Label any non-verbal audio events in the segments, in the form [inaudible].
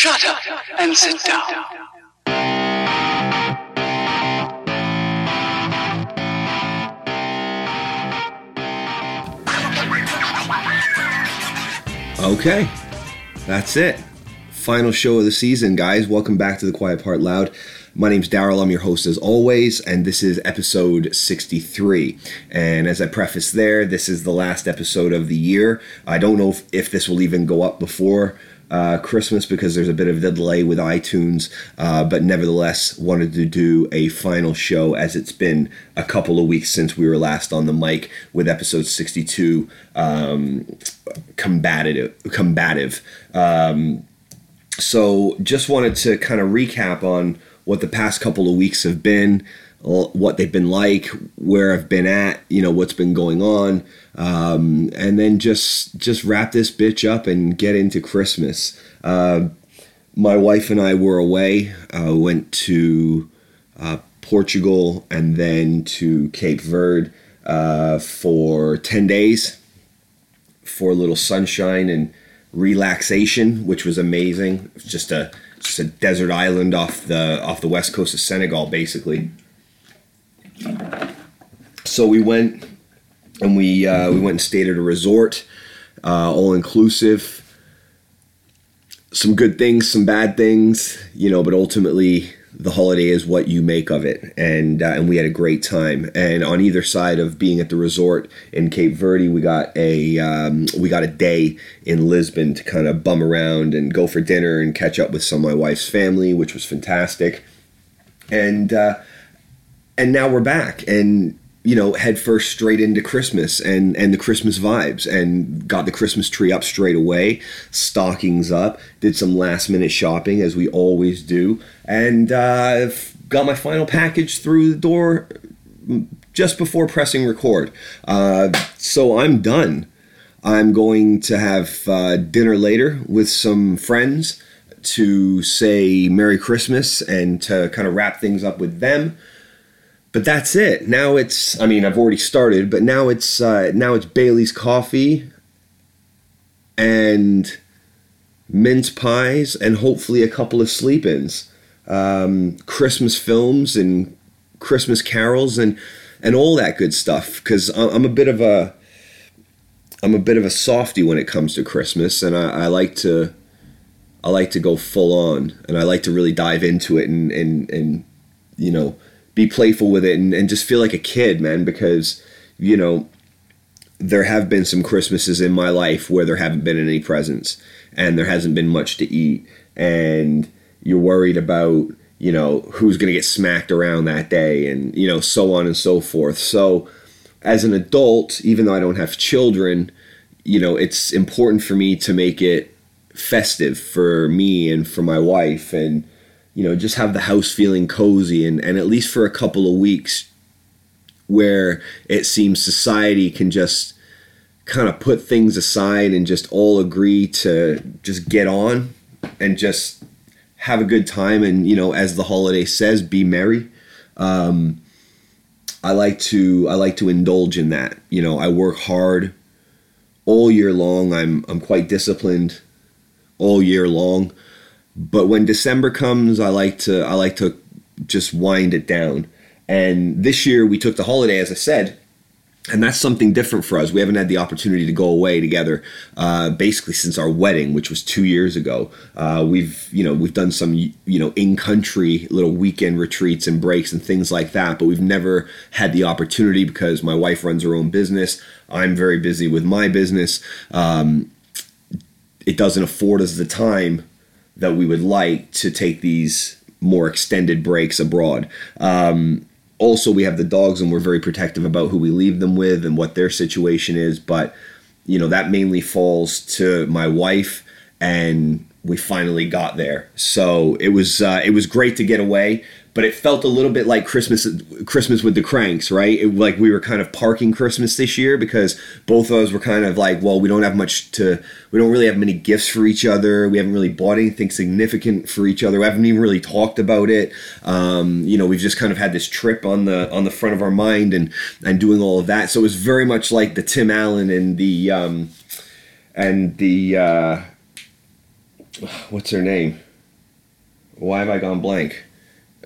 Shut up and sit down. Okay, that's it. Final show of the season, guys. Welcome back to the Quiet Part Loud. My name's Daryl. I'm your host as always, and this is episode 63. And as I preface there, this is the last episode of the year. I don't know if, if this will even go up before uh, Christmas because there's a bit of a delay with iTunes, uh, but nevertheless, wanted to do a final show as it's been a couple of weeks since we were last on the mic with episode 62. Um, combative, combative. Um, so just wanted to kind of recap on what the past couple of weeks have been what they've been like where i've been at you know what's been going on um, and then just just wrap this bitch up and get into christmas uh, my wife and i were away uh, went to uh, portugal and then to cape verde uh, for 10 days for a little sunshine and relaxation, which was amazing. It's just a just a desert island off the off the west coast of Senegal, basically. So we went and we uh, we went and stayed at a resort, uh, all inclusive. Some good things, some bad things, you know, but ultimately the holiday is what you make of it, and uh, and we had a great time. And on either side of being at the resort in Cape Verde, we got a um, we got a day in Lisbon to kind of bum around and go for dinner and catch up with some of my wife's family, which was fantastic. And uh, and now we're back, and you know, head first straight into Christmas and and the Christmas vibes, and got the Christmas tree up straight away, stockings up, did some last minute shopping as we always do, and uh, got my final package through the door just before pressing record. Uh, so I'm done. I'm going to have uh, dinner later with some friends to say Merry Christmas and to kind of wrap things up with them but that's it. Now it's I mean I've already started, but now it's uh, now it's Bailey's coffee and mince pies and hopefully a couple of sleep-ins, um, Christmas films and Christmas carols and and all that good stuff. Because I'm a bit of a I'm a bit of a softy when it comes to Christmas, and I, I like to I like to go full on, and I like to really dive into it and and and you know be playful with it and, and just feel like a kid, man, because, you know, there have been some Christmases in my life where there haven't been any presents and there hasn't been much to eat. And you're worried about, you know, who's going to get smacked around that day and, you know, so on and so forth. So, as an adult, even though I don't have children, you know, it's important for me to make it festive for me and for my wife and you know, just have the house feeling cozy and, and at least for a couple of weeks where it seems society can just kind of put things aside and just all agree to just get on and just have a good time and you know as the holiday says be merry. Um, i like to i like to indulge in that. You know i work hard all year long. I'm i'm quite disciplined all year long but when December comes, I like to I like to just wind it down. And this year we took the holiday, as I said, and that's something different for us. We haven't had the opportunity to go away together, uh, basically since our wedding, which was two years ago. Uh, we've you know we've done some you know in country little weekend retreats and breaks and things like that, but we've never had the opportunity because my wife runs her own business. I'm very busy with my business. Um, it doesn't afford us the time that we would like to take these more extended breaks abroad. Um, also, we have the dogs, and we're very protective about who we leave them with and what their situation is. But you know that mainly falls to my wife, and we finally got there. So it was uh, it was great to get away but it felt a little bit like Christmas Christmas with the Kranks, right? It, like we were kind of parking Christmas this year because both of us were kind of like, well, we don't have much to, we don't really have many gifts for each other. We haven't really bought anything significant for each other. We haven't even really talked about it. Um, you know, we've just kind of had this trip on the on the front of our mind and and doing all of that. So it was very much like the Tim Allen and the um, and the uh, what's her name? Why have I gone blank?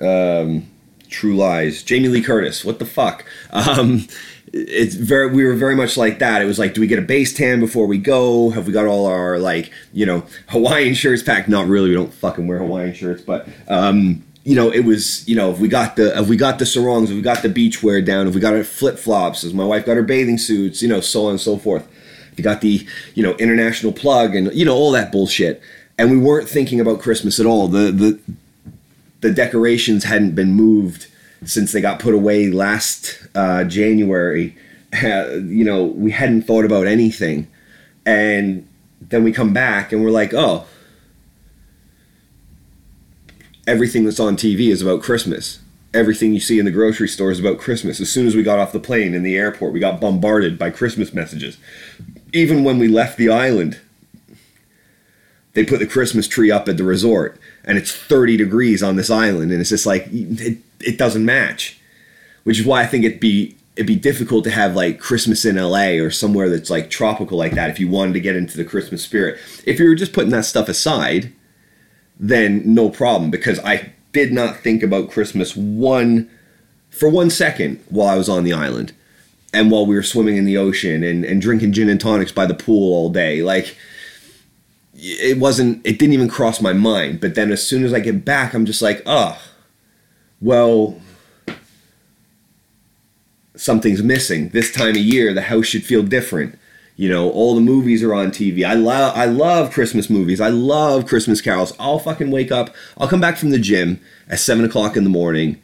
Um, True Lies. Jamie Lee Curtis. What the fuck? Um, it's very. We were very much like that. It was like, do we get a base tan before we go? Have we got all our like, you know, [laughs] Hawaiian shirts packed? Not really. We don't fucking wear Hawaiian shirts, but. Um, you know, it was, you know, if we got the, if we got the sarongs, if we got the beach wear down, if we got our flip flops, as my wife got her bathing suits, you know, so on and so forth. You got the, you know, international plug and, you know, all that bullshit. And we weren't thinking about Christmas at all. The, the, the decorations hadn't been moved since they got put away last uh, January. [laughs] You know, we hadn't thought about anything. And then we come back and we're like, oh, everything that's on TV is about Christmas. Everything you see in the grocery store is about Christmas. As soon as we got off the plane in the airport, we got bombarded by Christmas messages. Even when we left the island, they put the Christmas tree up at the resort, and it's 30 degrees on this island, and it's just like it, it doesn't match. Which is why I think it'd be it'd be difficult to have like Christmas in LA or somewhere that's like tropical like that if you wanted to get into the Christmas spirit. If you were just putting that stuff aside, then no problem because I did not think about Christmas one for one second while I was on the island and while we were swimming in the ocean and, and drinking gin and tonics by the pool all day. Like it wasn't it didn't even cross my mind. But then as soon as I get back, I'm just like, oh well something's missing. This time of year the house should feel different. You know, all the movies are on TV. I love I love Christmas movies. I love Christmas carols. I'll fucking wake up. I'll come back from the gym at seven o'clock in the morning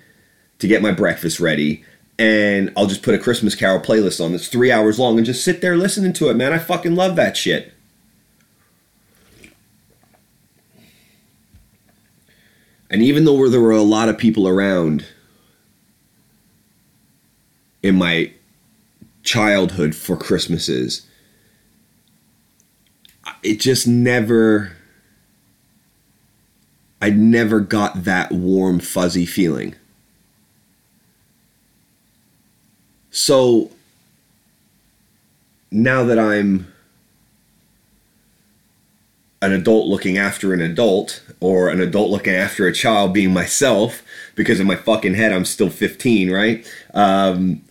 to get my breakfast ready. And I'll just put a Christmas Carol playlist on that's three hours long and just sit there listening to it, man. I fucking love that shit. And even though there were a lot of people around in my childhood for Christmases, it just never I never got that warm fuzzy feeling. So now that I'm an adult looking after an adult or an adult looking after a child being myself because in my fucking head I'm still 15, right? Um,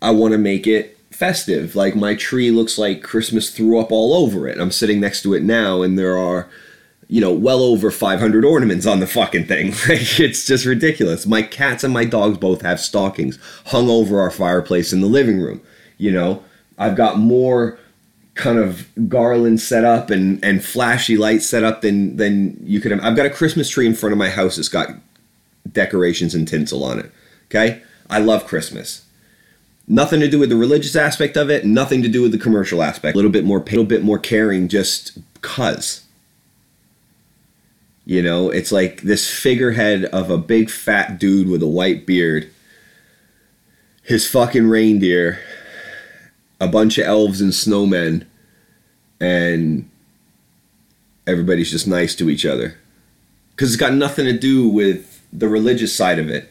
I want to make it festive. Like my tree looks like Christmas threw up all over it. I'm sitting next to it now, and there are, you know, well over 500 ornaments on the fucking thing. [laughs] Like it's just ridiculous. My cats and my dogs both have stockings hung over our fireplace in the living room. You know, I've got more kind of garland set up and and flashy lights set up than than you could have. I've got a Christmas tree in front of my house that's got decorations and tinsel on it. Okay? I love Christmas. Nothing to do with the religious aspect of it, nothing to do with the commercial aspect. A little bit more, a little bit more caring, just cause. You know, it's like this figurehead of a big fat dude with a white beard, his fucking reindeer, a bunch of elves and snowmen, and everybody's just nice to each other. Because it's got nothing to do with the religious side of it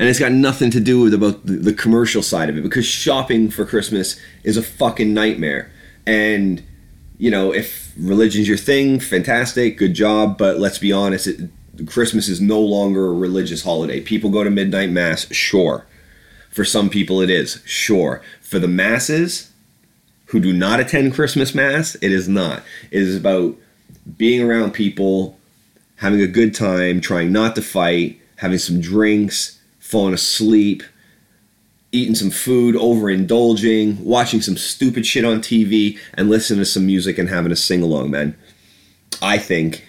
and it's got nothing to do with about the, commercial side of it because shopping for Christmas is a fucking nightmare. And you know, if religion's your thing, fantastic, good job. But let's be honest, it, Christmas is no longer a religious holiday. People go to midnight mass, sure. For some people, it is, sure. For the masses who do not attend Christmas mass, it is not. It is about being around people, having a good time, trying not to fight, having some drinks, falling asleep, eating some food, overindulging, watching some stupid shit on TV, and listening to some music and having a sing along, man. I think.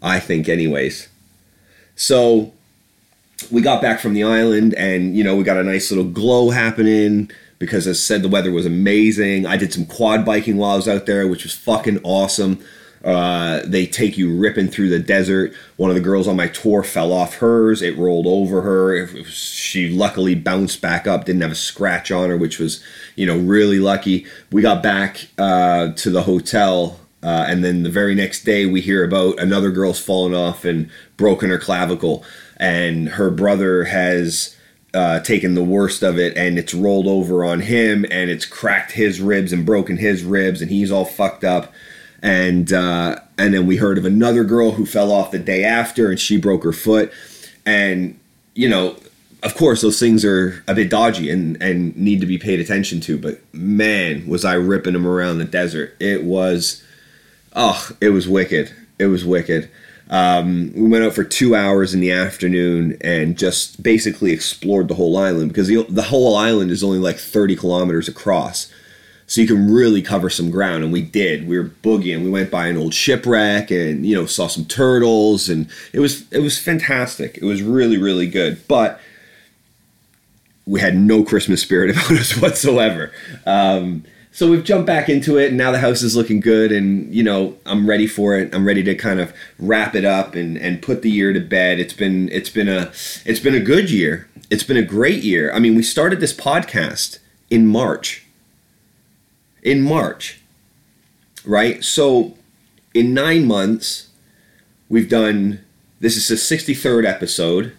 I think, anyways. So we got back from the island and, you know, we got a nice little glow happening because, as I said, the weather was amazing. I did some quad biking while I was out there, which was fucking awesome. Uh, they take you ripping through the desert. One of the girls on my tour fell off hers. It rolled over her. Was, she luckily bounced back up. Didn't have a scratch on her, which was, you know, really lucky. We got back uh, to the hotel, uh, and then the very next day we hear about another girl's fallen off and broken her clavicle, and her brother has. Uh, taken the worst of it and it's rolled over on him and it's cracked his ribs and broken his ribs and he's all fucked up and uh, and then we heard of another girl who fell off the day after, and she broke her foot, and you know. Of course, those things are a bit dodgy and, and need to be paid attention to. But man, was I ripping them around the desert! It was, oh, it was wicked. It was wicked. Um, we went out for two hours in the afternoon and just basically explored the whole island because the, the whole island is only like 30 kilometers across. So you can really cover some ground, and we did. We were boogieing. We went by an old shipwreck, and you know saw some turtles, and it was it was fantastic. It was really really good. But we had no Christmas spirit [laughs] about us whatsoever. Um, so we've jumped back into it and now the house is looking good and you know i'm ready for it. I'm ready to kind of wrap it up and and put the year to bed. It's been it's been a it's been a good year. It's been a great year. I mean we started this podcast in march. In march right? So in nine months we've done this is the 63rd episode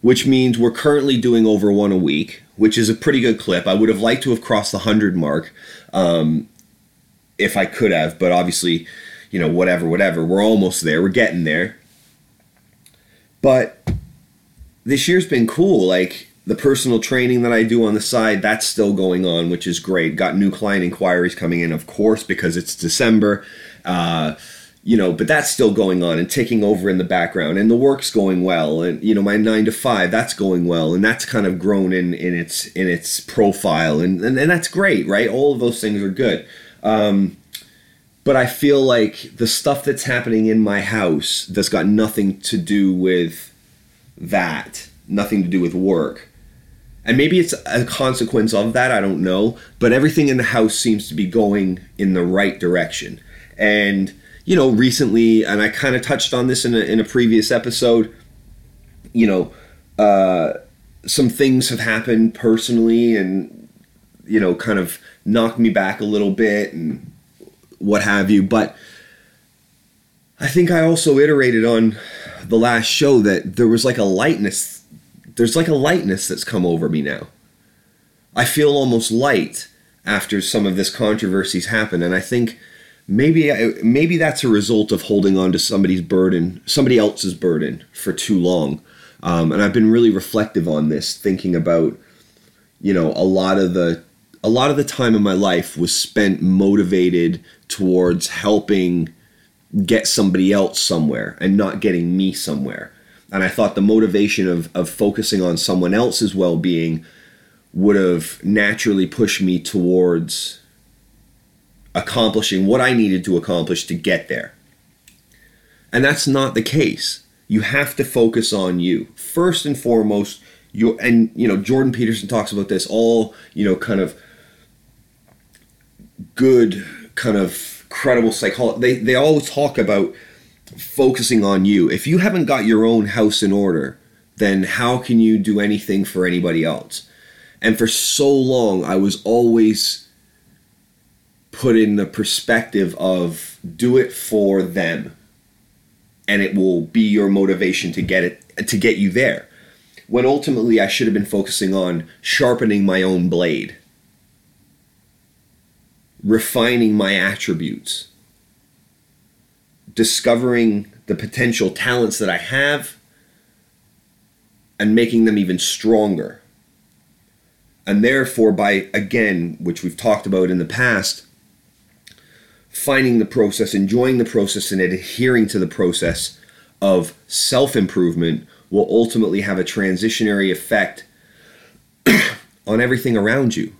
which means we're currently doing over one a week which is a pretty good clip. I would have liked to have crossed the 100 mark um, if I could have, but obviously, you know, whatever, whatever. We're almost there. We're getting there. But this year's been cool. Like the personal training that I do on the side, that's still going on, which is great. Got new client inquiries coming in, of course, because it's December. Uh, you know, but that's still going on and taking over in the background, and the work's going well, and you know, my nine to five that's going well, and that's kind of grown in in its in its profile, and and, and that's great, right? All of those things are good. Um, but I feel like the stuff that's happening in my house that's got nothing to do with that, nothing to do with work. And maybe it's a consequence of that, I don't know. But everything in the house seems to be going in the right direction. And you know, recently, and I kind of touched on this in a, in a previous episode, you know, uh, some things have happened personally and, you know, kind of knocked me back a little bit and what have you. But I think I also iterated on the last show that there was like a lightness, there's like a lightness that's come over me now. I feel almost light after some of this controversies happen. And I think maybe maybe that's a result of holding on to somebody's burden, somebody else's burden for too long. Um, and I've been really reflective on this, thinking about, you know, a lot of the a lot of the time in my life was spent motivated towards helping get somebody else somewhere and not getting me somewhere. And I thought the motivation of, of focusing on someone else's well being would have naturally pushed me towards accomplishing what I needed to accomplish to get there. And that's not the case. You have to focus on you. First and foremost, you and you know Jordan Peterson talks about this all, you know, kind of good kind of credible psychology. They they always talk about focusing on you. If you haven't got your own house in order, then how can you do anything for anybody else? And for so long I was always put in the perspective of do it for them and it will be your motivation to get it to get you there. When ultimately I should have been focusing on sharpening my own blade refining my attributes discovering the potential talents that I have and making them even stronger. And therefore by again which we've talked about in the past finding the process, enjoying the process, and adhering to the process of self improvement will ultimately have a transitionary effect [clears throat] on everything around you.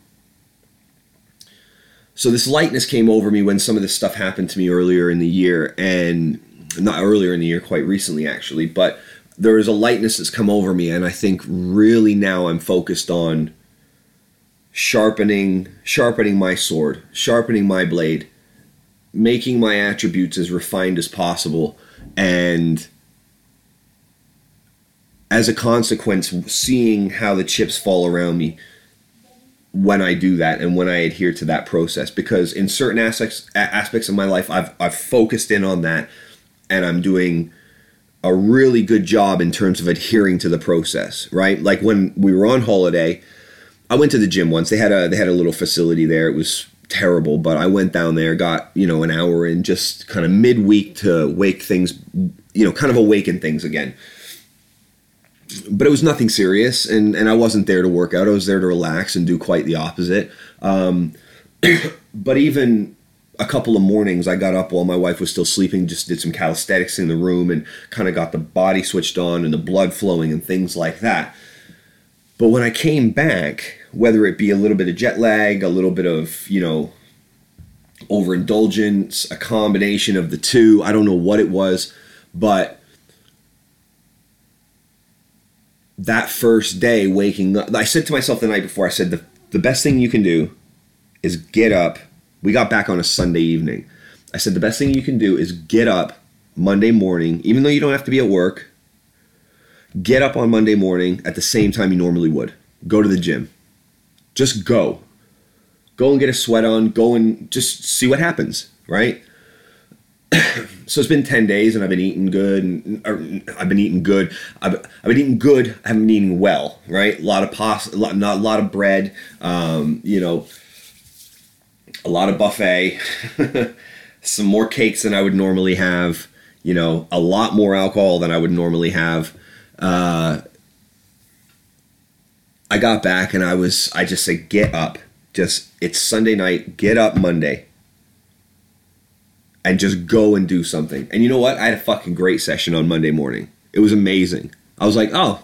So, this lightness came over me when some of this stuff happened to me earlier in the year, and not earlier in the year, quite recently actually, but there is a lightness that's come over me, and I think really now I'm focused on sharpening sharpening my sword, sharpening my blade, making my attributes as refined as possible and as a consequence seeing how the chips fall around me when I do that and when I adhere to that process because in certain aspects aspects of my life I've I've focused in on that and I'm doing a really good job in terms of adhering to the process, right? Like when we were on holiday, I went to the gym once. They had a they had a little facility there. It was terrible, but I went down there, got, you know, an hour in just kind of midweek to wake things, you know, kind of awaken things again. But it was nothing serious, and, and I wasn't there to work out. I was there to relax and do quite the opposite. Um, [coughs] but even a couple of mornings, I got up while my wife was still sleeping, just did some calisthenics in the room, and kind of got the body switched on and the blood flowing and things like that. But when I came back, whether it be a little bit of jet lag, a little bit of, you know, overindulgence, a combination of the two, I don't know what it was, but that first day waking up, I said to myself the night before, I said, the, the best thing you can do is get up. We got back on a Sunday evening. I said, the best thing you can do is get up Monday morning, even though you don't have to be at work, get up on Monday morning at the same time you normally would. Go to the gym. Just go. Go and get a sweat on. Go and just see what happens, right? [clears throat] so it's been 10 days and I've been eating good. And, I've been eating good. I've, I've been eating good. I haven't been eating well, right? A lot of pasta, a lot, not a lot of bread, um, you know, a lot of buffet, [laughs] some more cakes than I would normally have, you know, a lot more alcohol than I would normally have. Uh, I got back and I was, I just said, get up. Just, it's Sunday night, get up Monday. And just go and do something. And you know what? I had a fucking great session on Monday morning. It was amazing. I was like, oh,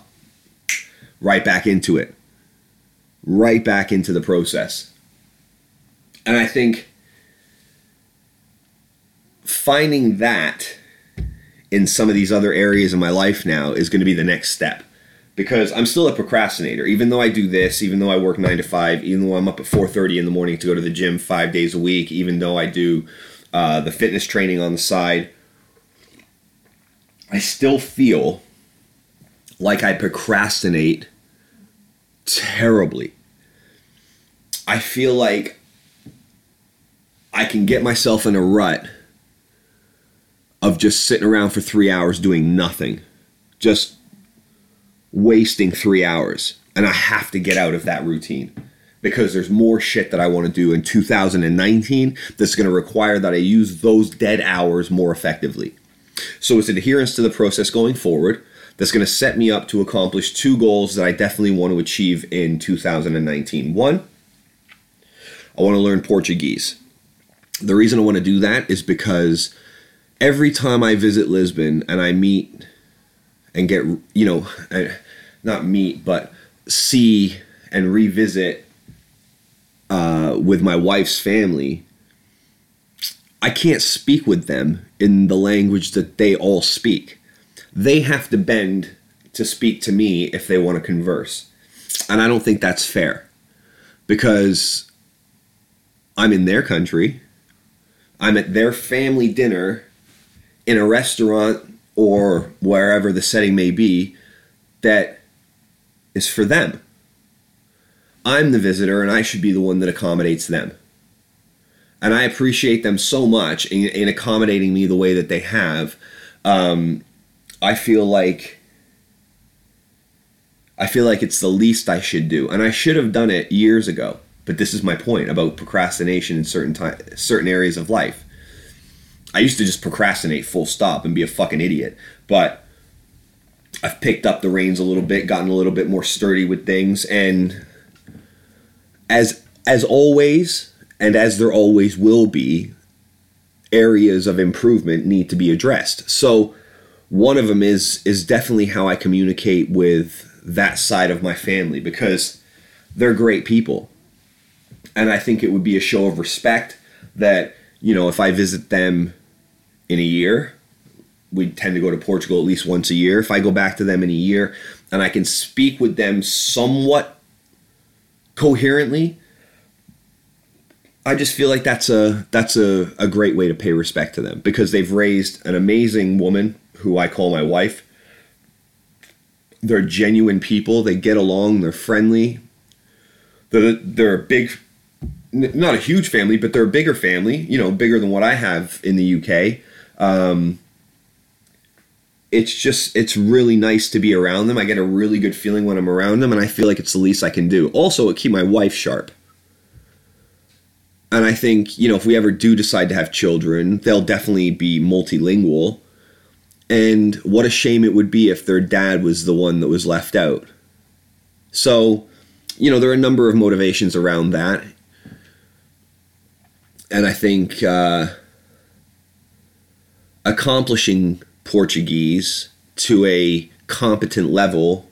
right back into it. Right back into the process. And I think finding that in some of these other areas of my life now is going to be the next step because I'm still a procrastinator. Even though I do this, even though I work nine to five, even though I'm up at 4:30 in the morning to go to the gym five days a week, even though I do uh, the fitness training on the side, I still feel like I procrastinate terribly. I feel like I can get myself in a rut of just sitting around for three hours doing nothing, just wasting three hours. And I have to get out of that routine because there's more shit that I want to do in 2019 that's going to require that I use those dead hours more effectively. So it's adherence to the process going forward that's going to set me up to accomplish two goals that I definitely want to achieve in 2019. One, I want to learn Portuguese. The reason I want to do that is because every time I visit Lisbon and I meet and get, you know, not meet, but see and revisit uh, with my wife's family, I can't speak with them in the language that they all speak. They have to bend to speak to me if they want to converse. And I don't think that's fair because I'm in their country, I'm at their family dinner in a restaurant or wherever the setting may be that is for them. I'm the visitor and I should be the one that accommodates them. And I appreciate them so much in, in accommodating me the way that they have. Um, I feel like I feel like it's the least I should do, and I should have done it years ago. But this is my point about procrastination in certain time, certain areas of life. I used to just procrastinate full stop and be a fucking idiot. But I've picked up the reins a little bit, gotten a little bit more sturdy with things, and as as always, and as there always will be, areas of improvement need to be addressed. So one of them is is definitely how I communicate with that side of my family because they're great people. And I think it would be a show of respect that, you know, if I visit them in a year. We tend to go to Portugal at least once a year. If I go back to them in a year and I can speak with them somewhat coherently, I just feel like that's a that's a, a great way to pay respect to them because they've raised an amazing woman who I call my wife. They're genuine people. They get along. They're friendly. They're, they're a big, not a huge family, but they're a bigger family. You know, bigger than what I have in the UK. Um, it's just it's really nice to be around them. I get a really good feeling when I'm around them, and I feel like it's the least I can do. Also, it keep my wife sharp. and I think, you know, if we ever do decide to have children, they'll definitely be multilingual. And what a shame it would be if their dad was the one that was left out. So, you know, there are a number of motivations around that. And I think uh, accomplishing Portuguese to a competent level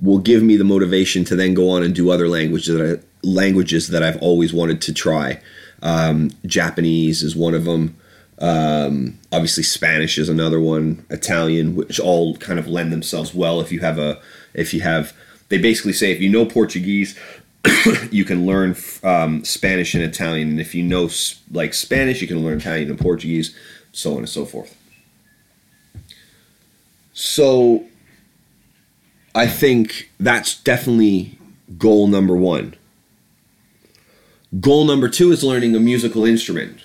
will give me the motivation to then go on and do other languages that I, languages that I've always wanted to try. Um, Japanese is one of them. Um, obviously, Spanish is another one. Italian, which all kind of lend themselves well if you have a if you have. They basically say if you know Portuguese, [coughs] you can learn um, Spanish and Italian, and if you know like Spanish, you can learn Italian and Portuguese, so on and so forth. So, I think that's definitely goal number one. Goal number two is learning a musical instrument.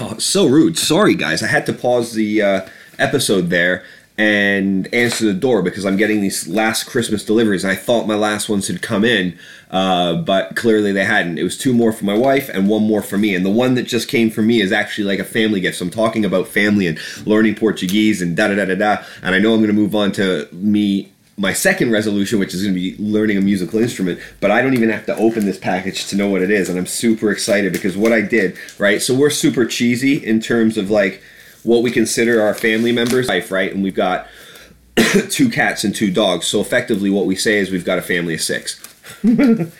Oh, so rude. Sorry, guys. I had to pause the uh, episode there and answer the door because I'm getting these last Christmas deliveries. I thought my last ones had come in, uh, but clearly they hadn't. It was two more for my wife and one more for me. And the one that just came for me is actually like a family gift. So I'm talking about family and learning Portuguese and da da da da da. And I know I'm going to move on to me my second resolution, which is going to be learning a musical instrument, but I don't even have to open this package to know what it is. And I'm super excited because what I did, right? So we're super cheesy in terms of like what we consider our family members' life, right? And we've got [coughs] two cats and two dogs. So effectively, what we say is we've got a family of six. [laughs]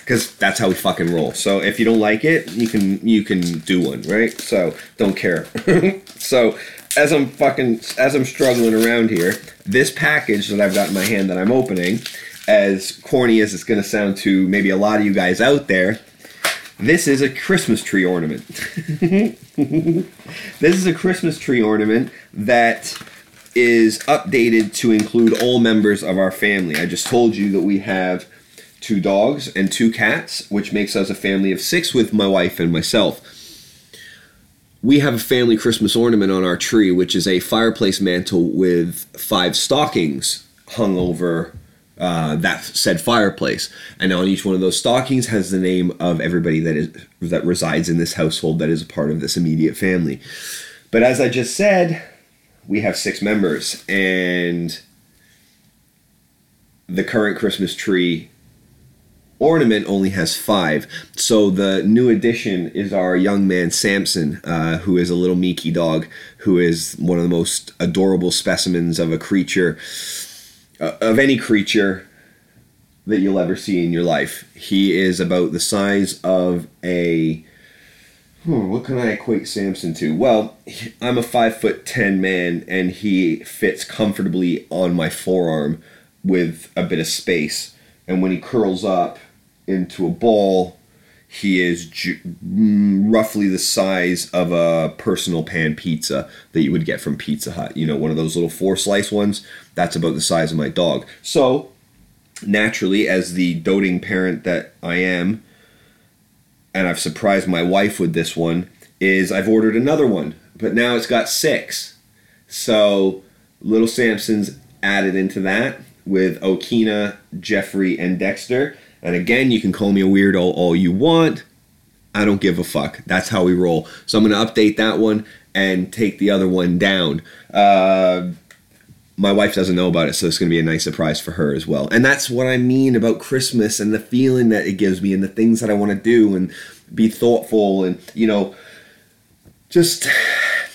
Because that's how we fucking roll. So if you don't like it, you can you can do one, right? So don't care. [laughs] so as I'm fucking as I'm struggling around here, this package that I've got in my hand that I'm opening, as corny as it's to sound to maybe a lot of you guys out there, this is a Christmas tree ornament. [laughs] this is a Christmas tree ornament that is updated to include all members of our family. I just told you that we have two dogs and two cats, which makes us a family of six with my wife and myself we have a family Christmas ornament on our tree, which is a fireplace mantle with five stockings hung over uh, that said fireplace. And on each one of those stockings has the name of everybody that is that resides in this household that is a part of this immediate family. But as I just said, we have six members, and the current Christmas tree ornament only has five. So the new addition is our young man Samson, uh, who is a little meeky dog, who is one of the most adorable specimens of a creature, uh, of any creature that you'll ever see in your life. He is about the size of a. Hmm, what can I equate Samson to? Well, I'm a five foot ten man, and he fits comfortably on my forearm with a bit of space. And when he curls up, into a ball, he is ju- mm, roughly the size of a personal pan pizza that you would get from Pizza Hut. You know, one of those little four slice ones. That's about the size of my dog. So, naturally, as the doting parent that I am, and I've surprised my wife with this one, is I've ordered another one, but now it's got six. So, little Samson's added into that with Okina, Jeffrey, and Dexter. And again, you can call me a weirdo all you want. I don't give a fuck. That's how we roll. So I'm going to update that one and take the other one down. Uh, my wife doesn't know about it, so it's going to be a nice surprise for her as well. And that's what I mean about Christmas and the feeling that it gives me and the things that I want to do and be thoughtful and, you know, just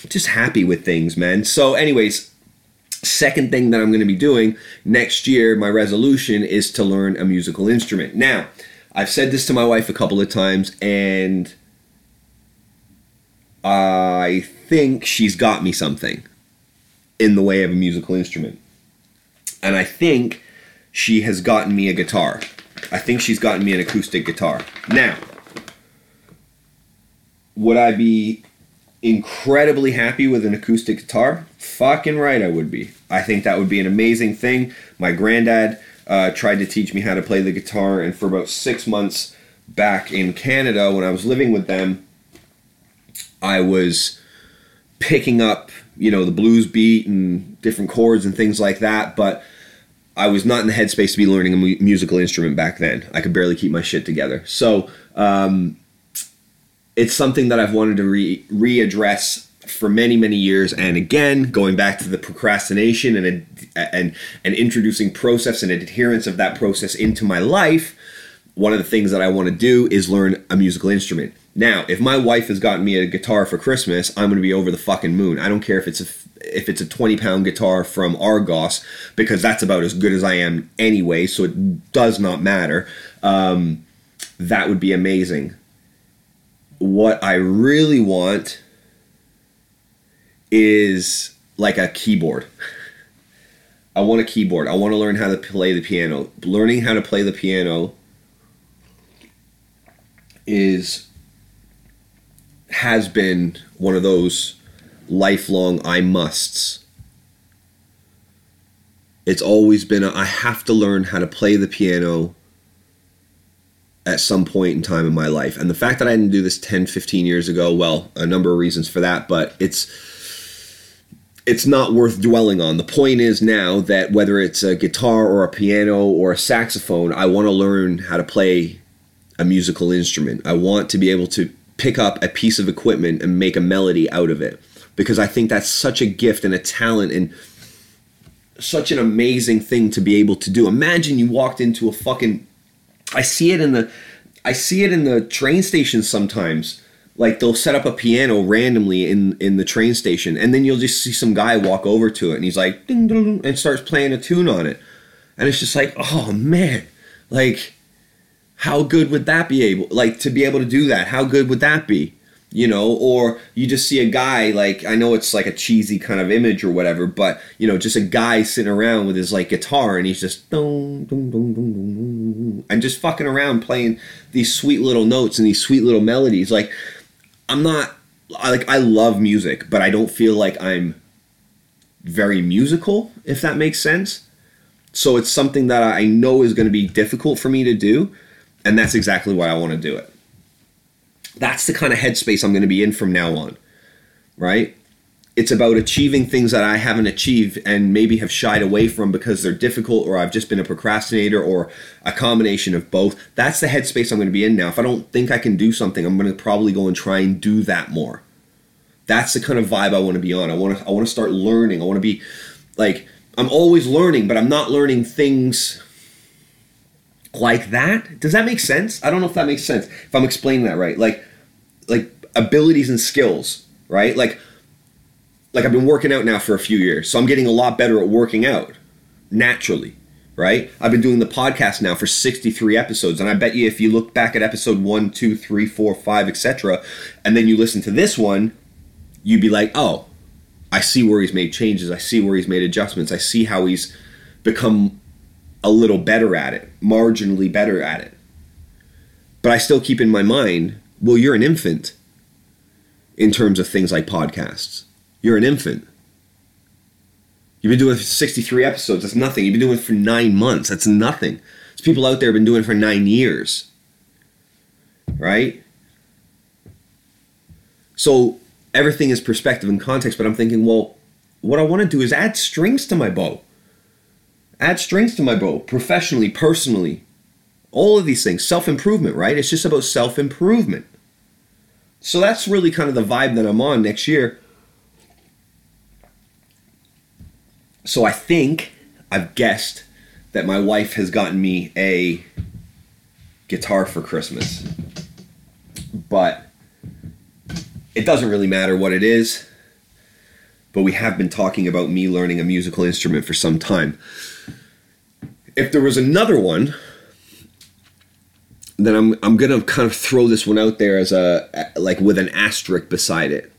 just happy with things, man. So anyways, Second thing that I'm going to be doing next year, my resolution is to learn a musical instrument. Now, I've said this to my wife a couple of times, and I think she's got me something in the way of a musical instrument. And I think she has gotten me a guitar. I think she's gotten me an acoustic guitar. Now, would I be incredibly happy with an acoustic guitar? Fucking right, I would be. I think that would be an amazing thing. My granddad uh, tried to teach me how to play the guitar, and for about six months back in Canada, when I was living with them, I was picking up, you know, the blues beat and different chords and things like that. But I was not in the headspace to be learning a mu- musical instrument back then. I could barely keep my shit together. So um, it's something that I've wanted to re- readdress for many many years. And again, going back to the procrastination and and and introducing process and adherence of that process into my life. One of the things that I want to do is learn a musical instrument. Now, if my wife has gotten me a guitar for Christmas, I'm going to be over the fucking moon. I don't care if it's a if it's a 20 pound guitar from Argos because that's about as good as I am anyway, so it does not matter. Um, that would be amazing. What I really want is like a keyboard. I want a keyboard. I want to learn how to play the piano. Learning how to play the piano is has been one of those lifelong I musts. It's always been a, I have to learn how to play the piano at some point in time in my life. And the fact that I didn't do this 10, 15 years ago, well, a number of reasons for that, but it's it's not worth dwelling on. The point is now that whether it's a guitar or a piano or a saxophone, I want to learn how to play a musical instrument. I want to be able to pick up a piece of equipment and make a melody out of it because I think that's such a gift and a talent and such an amazing thing to be able to do. Imagine you walked into a fucking I see it in the I see it in the train station sometimes. Like they'll set up a piano randomly in in the train station and then you'll just see some guy walk over to it and he's like ding, ding, and starts playing a tune on it. And it's just like, "Oh man, like how good would that be able like to be able to do that? How good would that be?" you know or you just see a guy like i know it's like a cheesy kind of image or whatever but you know just a guy sitting around with his like guitar and he's just and just fucking around playing these sweet little notes and these sweet little melodies like i'm not I, like i love music but i don't feel like i'm very musical if that makes sense so it's something that i know is going to be difficult for me to do and that's exactly why i want to do it that's the kind of headspace I'm going to be in from now on, right? It's about achieving things that I haven't achieved and maybe have shied away from because they're difficult or I've just been a procrastinator or a combination of both. That's the headspace I'm going to be in now. If I don't think I can do something, I'm going to probably go and try and do that more. That's the kind of vibe I want to be on. I want to I want to start learning. I want to be like I'm always learning, but I'm not learning things like that. Does that make sense? I don't know if that makes sense. If I'm explaining that right, like like abilities and skills, right? Like like I've been working out now for a few years, so I'm getting a lot better at working out naturally, right? I've been doing the podcast now for 63 episodes, and I bet you if you look back at episode one, two, three, four, five, etc., and then you listen to this one, you'd be like, oh, I see where he's made changes. I see where he's made adjustments. I see how he's become a little better at it, marginally better at it. But I still keep in my mind, well, you're an infant in terms of things like podcasts. You're an infant. You've been doing 63 episodes. That's nothing. You've been doing it for nine months. That's nothing. There's people out there have been doing it for nine years. Right? So everything is perspective and context, but I'm thinking, well, what I want to do is add strings to my bow add strings to my bow professionally, personally. All of these things, self improvement, right? It's just about self improvement. So that's really kind of the vibe that I'm on next year. So I think I've guessed that my wife has gotten me a guitar for Christmas. But it doesn't really matter what it is. But we have been talking about me learning a musical instrument for some time if there was another one, then I'm I'm gonna kind of throw this one out there as a like with an asterisk beside it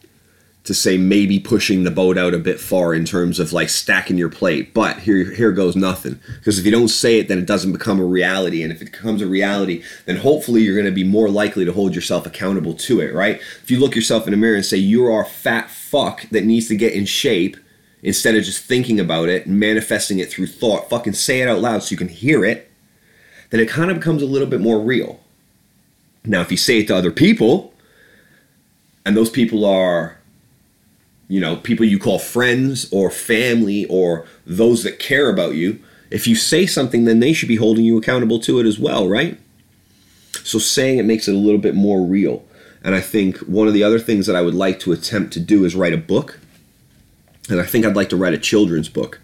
to say maybe pushing the boat out a bit far in terms of like stacking your plate. But here here goes nothing because if you don't say it, then it doesn't become a reality, and if it becomes a reality, then hopefully you're gonna be more likely to hold yourself accountable to it. Right? If you look yourself in the mirror and say you are a fat fuck that needs to get in shape instead of just thinking about it and manifesting it through thought, fucking say it out loud so you can hear it, then it kind of becomes a little bit more real. Now, if you say it to other people, and those people are, you know, people you call friends or family or those that care about you, If you say something, then they should be holding you accountable to it as well, right? So saying it makes it a little bit more real. And I think one of the other things that I would like to attempt to do is write a book. And I think I'd like to write a children's book.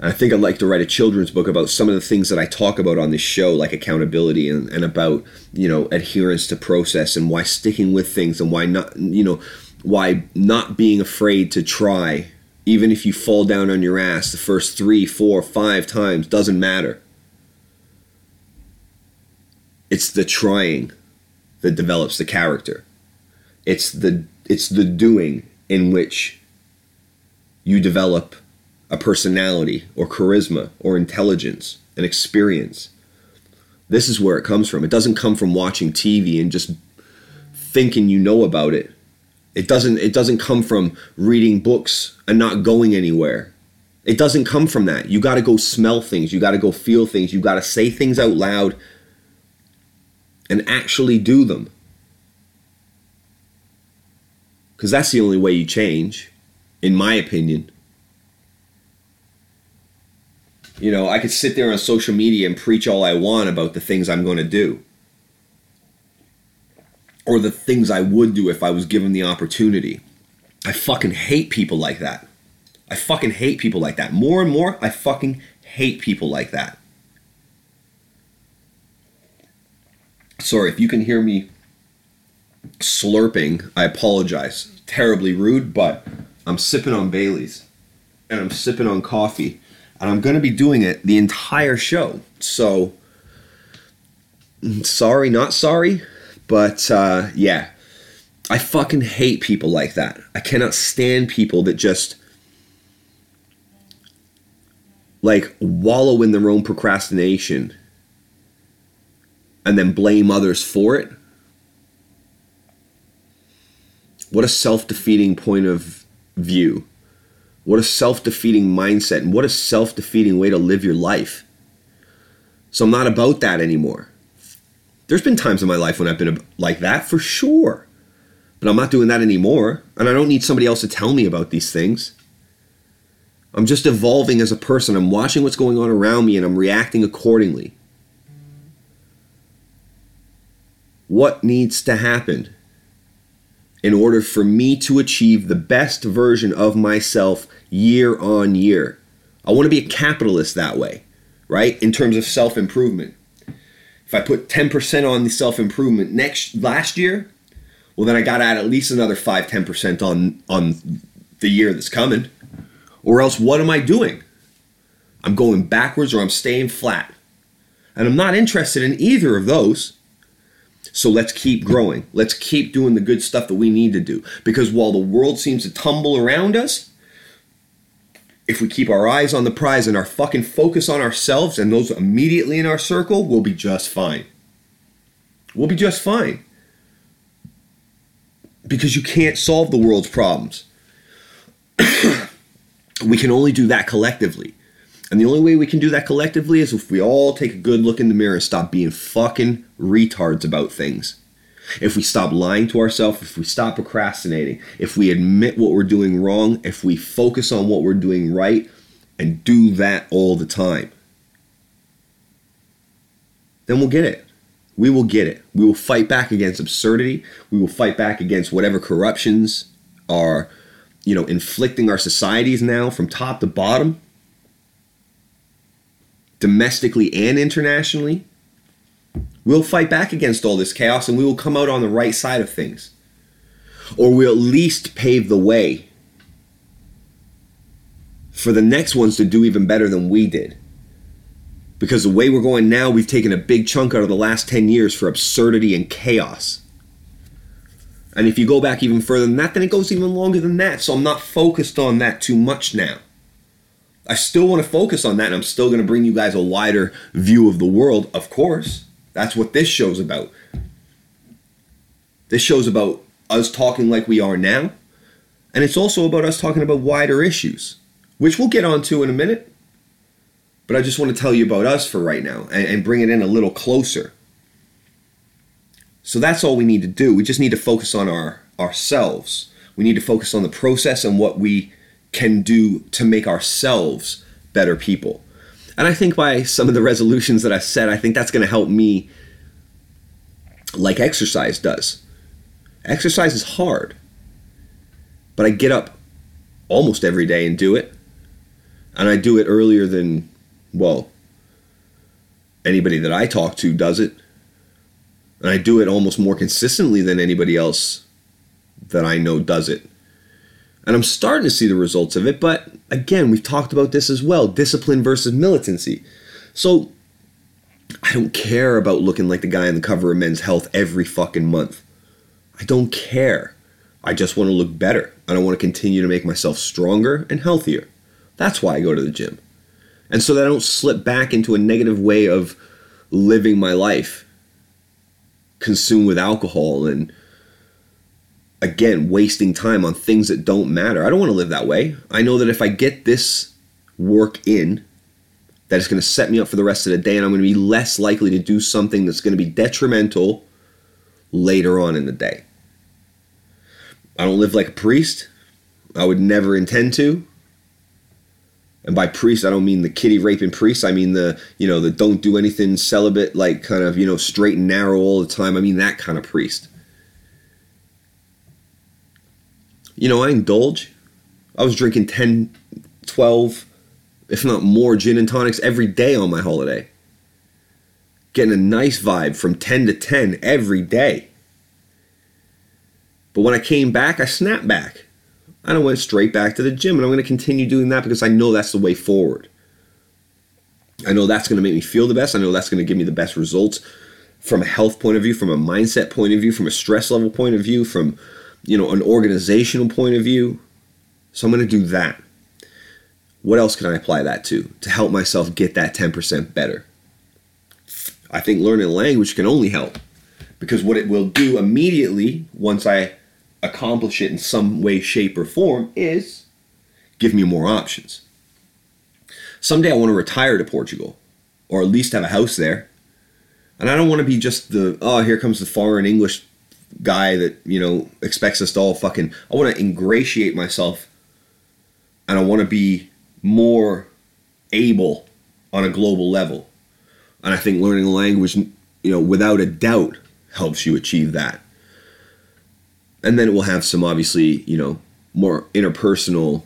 I think I'd like to write a children's book about some of the things that I talk about on this show, like accountability and, and about, you know, adherence to process and why sticking with things and why not, you know, why not being afraid to try, even if you fall down on your ass the first three, four, five times, doesn't matter. It's the trying that develops the character. It's the it's the doing in which you develop a personality or charisma or intelligence and experience. This is where it comes from. It doesn't come from watching TV and just thinking you know about it. It doesn't it doesn't come from reading books and not going anywhere. It doesn't come from that. You got to go smell things, you got to go feel things, you got to say things out loud and actually do them. Cuz that's the only way you change in my opinion. You know, I could sit there on social media and preach all I want about the things I'm going to do. Or the things I would do if I was given the opportunity. I fucking hate people like that. I fucking hate people like that. More and more, I fucking hate people like that. Sorry, if you can hear me slurping, I apologize. Terribly rude, but I'm sipping on Bailey's and I'm sipping on coffee and I'm going to be doing it the entire show. So, sorry, not sorry, but uh, yeah, I fucking hate people like that. I cannot stand people that just like wallow in their own procrastination and then blame others for it. What a self defeating point of view. What a self defeating mindset and what a self defeating way to live your life. So I'm not about that anymore. There's been times in my life when I've been like that for sure. But I'm not doing that anymore. And I don't need somebody else to tell me about these things. I'm just evolving as a person. I'm watching what's going on around me and I'm reacting accordingly. What needs to happen? in order for me to achieve the best version of myself year on year. I want to be a capitalist that way, right? In terms of self improvement. If I put 10% on the self improvement next last year, well then I got to add at least another 5 10% on on the year that's coming. Or else what am I doing? I'm going backwards or I'm staying flat. And I'm not interested in either of those. So let's keep growing. Let's keep doing the good stuff that we need to do. Because while the world seems to tumble around us, if we keep our eyes on the prize and our fucking focus on ourselves and those immediately in our circle, we'll be just fine. We'll be just fine. Because you can't solve the world's problems. [clears throat] we can only do that collectively. And the only way we can do that collectively is if we all take a good look in the mirror and stop being fucking retards about things. If we stop lying to ourselves, if we stop procrastinating, if we admit what we're doing wrong, if we focus on what we're doing right and do that all the time, then we'll get it. We will get it. We will fight back against absurdity. We will fight back against whatever corruptions are, you know, inflicting our societies now from top to bottom domestically and internationally, we'll fight back against all this chaos and we will come out on the right side of things. Or we'll at least pave the way for the next ones to do even better than we did. Because the way we're going now, we've taken a big chunk out of the last 10 years for absurdity and chaos. And if you go back even further than that, then it goes even longer than that. So I'm not focused on that too much now. I still want to focus on that, and I'm still going to bring you guys a wider view of the world, of course. That's what this show's about. This show's about us talking like we are now, and it's also about us talking about wider issues, which we'll get onto in a minute. But I just want to tell you about us for right now and, and bring it in a little closer. So that's all we need to do. We just need to focus on our ourselves. We need to focus on the process and what we can do to make ourselves better people. And I think by some of the resolutions that I've set, I think that's going to help me like exercise does. Exercise is hard, but I get up almost every day and do it. And I do it earlier than, well, anybody that I talk to does it. And I do it almost more consistently than anybody else that I know does it. And I'm starting to see the results of it, but again, we've talked about this as well discipline versus militancy. So I don't care about looking like the guy on the cover of Men's Health every fucking month. I don't care. I just want to look better and I want to continue to make myself stronger and healthier. That's why I go to the gym. And so that I don't slip back into a negative way of living my life, consumed with alcohol and again, wasting time on things that don't matter. I don't want to live that way. I know that if I get this work in, that it's going to set me up for the rest of the day and I'm going to be less likely to do something that's going to be detrimental later on in the day. I don't live like a priest. I would never intend to. And by priest, I don't mean the kitty raping priest. I mean the, you know, the don't do anything celibate, like kind of, you know, straight and narrow all the time. I mean that kind of priest. You know, I indulge. I was drinking 10, 12, if not more gin and tonics every day on my holiday. Getting a nice vibe from 10 to 10 every day. But when I came back, I snapped back. And I went straight back to the gym, and I'm going to continue doing that because I know that's the way forward. I know that's going to make me feel the best. I know that's going to give me the best results from a health point of view, from a mindset point of view, from a stress level point of view, from you know an organizational point of view. So I'm going to do that. What else can I apply that to to help myself get that 10% better? I think learning a language can only help because what it will do immediately once I accomplish it in some way, shape, or form is give me more options. Someday I want to retire to Portugal or at least have a house there. And I don't want to be just the, oh, here comes the foreign English guy that, you know, expects us to all fucking. I want to ingratiate myself and I want to be more able on a global level. And I think learning a language, you know, without a doubt helps you achieve that. And then it will have some obviously, you know, more interpersonal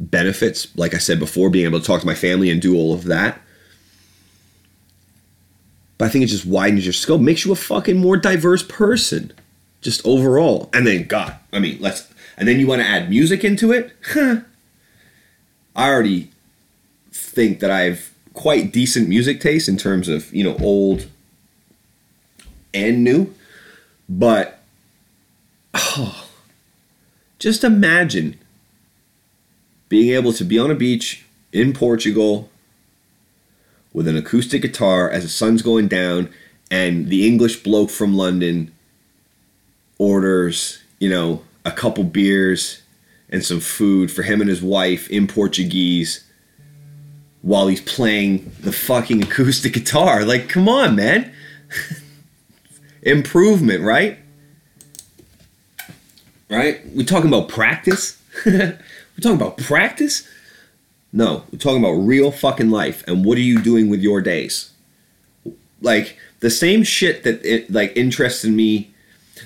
benefits. Like I said before, being able to talk to my family and do all of that. But I think it just widens your scope, makes you a fucking more diverse person, just overall. And then, God, I mean, let's, and then you want to add music into it? Huh. I already think that I have quite decent music taste in terms of, you know, old and new. But oh, just imagine being able to be on a beach in Portugal with an acoustic guitar as the sun's going down and the English bloke from London orders, you know, a couple beers and some food for him and his wife in Portuguese while he's playing the fucking acoustic guitar. Like, come on, man. [laughs] Improvement, right? Right? We're talking about practice? [laughs] We're talking about practice? No, we're talking about real fucking life and what are you doing with your days? Like the same shit that it like interested me.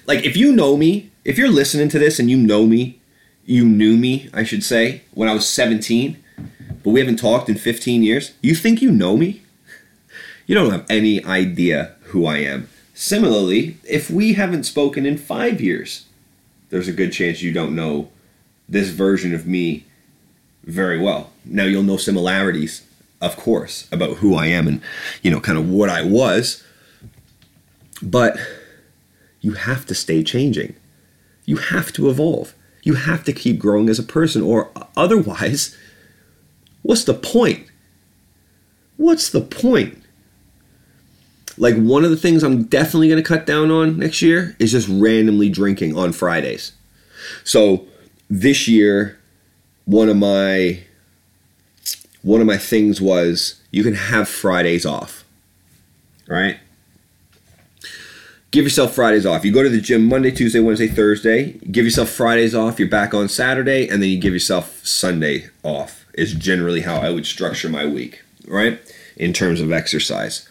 Like if you know me, if you're listening to this and you know me, you knew me, I should say, when I was 17, but we haven't talked in 15 years, you think you know me? You don't have any idea who I am. Similarly, if we haven't spoken in five years, there's a good chance you don't know this version of me very well. Now you'll know similarities, of course, about who I am and, you know, kind of what I was. But you have to stay changing. You have to evolve. You have to keep growing as a person, or otherwise, what's the point? What's the point? Like, one of the things I'm definitely going to cut down on next year is just randomly drinking on Fridays. So, this year, one of my one of my things was you can have Fridays off. Right? Give yourself Fridays off. You go to the gym Monday, Tuesday, Wednesday, Thursday. Give yourself Fridays off. You're back on Saturday, and then you give yourself Sunday off is generally how I would structure my week, right? In terms of exercise.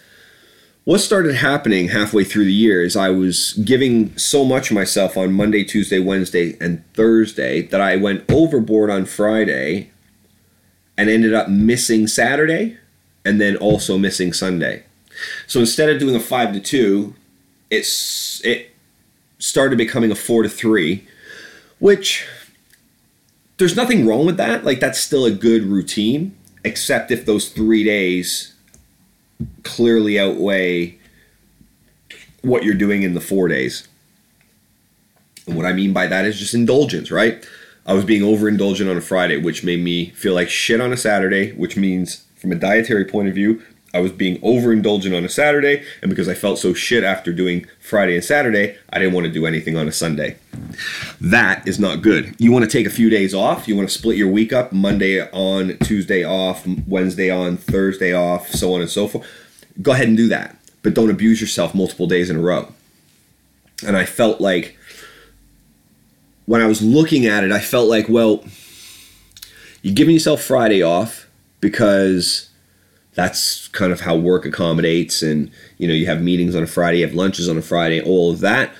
What started happening halfway through the year is I was giving so much of myself on Monday, Tuesday, Wednesday, and Thursday that I went overboard on Friday and ended up missing Saturday and then also missing Sunday. So instead of doing a 5 to 2, it's it started becoming a 4 to 3, which there's nothing wrong with that. Like that's still a good routine, except if those 3 days clearly outweigh what you're doing in the 4 days. And what I mean by that is just indulgence, right? I was being overindulgent on a Friday, which made me feel like shit on a Saturday, which means, from a dietary point of view, I was being overindulgent on a Saturday, and because I felt so shit after doing Friday and Saturday, I didn't want to do anything on a Sunday. That is not good. You want to take a few days off. You want to split your week up Monday on, Tuesday off, Wednesday on, Thursday off, so on and so forth. Go ahead and do that, but don't abuse yourself multiple days in a row. And I felt like when I was looking at it, I felt like, well, you're giving yourself Friday off because that's kind of how work accommodates and you know you have meetings on a friday you have lunches on a friday all of that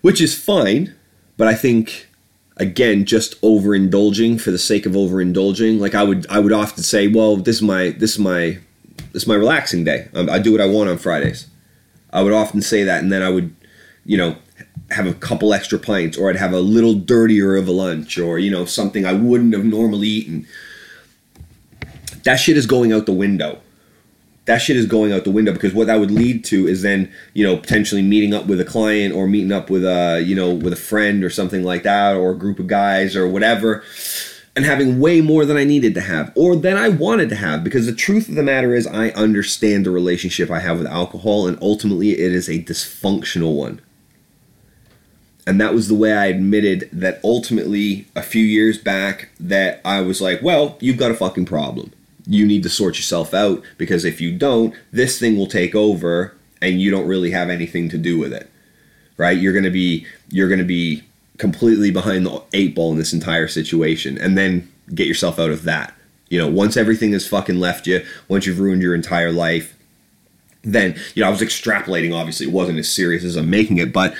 which is fine but i think again just overindulging for the sake of overindulging like i would i would often say well this is my this is my this is my relaxing day. Um, I do what i want on fridays. I would often say that and then i would you know have a couple extra pints or i'd have a little dirtier of a lunch or you know something i wouldn't have normally eaten that shit is going out the window. That shit is going out the window because what that would lead to is then you know potentially meeting up with a client or meeting up with a you know with a friend or something like that or a group of guys or whatever and having way more than I needed to have or than I wanted to have because the truth of the matter is I understand the relationship I have with alcohol and ultimately it is a dysfunctional one. And that was the way I admitted that ultimately a few years back that I was like, well, you've got a fucking problem you need to sort yourself out because if you don't, this thing will take over and you don't really have anything to do with it. Right? You're going to be you're going to be completely behind the eight ball in this entire situation and then get yourself out of that. You know, once everything has fucking left you, once you've ruined your entire life, then, you know, I was extrapolating obviously. It wasn't as serious as I'm making it, but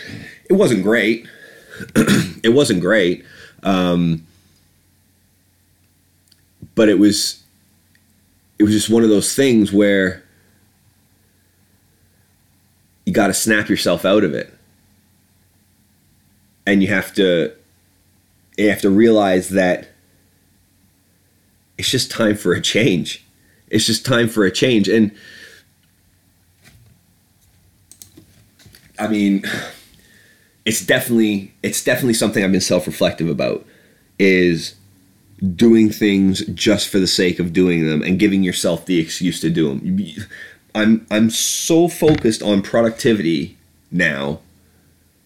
it wasn't great. [clears throat] it wasn't great. Um, but it was it was just one of those things where you got to snap yourself out of it. And you have to you have to realize that it's just time for a change. It's just time for a change. And i mean it's definitely it's definitely something i've been self-reflective about is doing things just for the sake of doing them and giving yourself the excuse to do them. I'm I'm so focused on productivity now.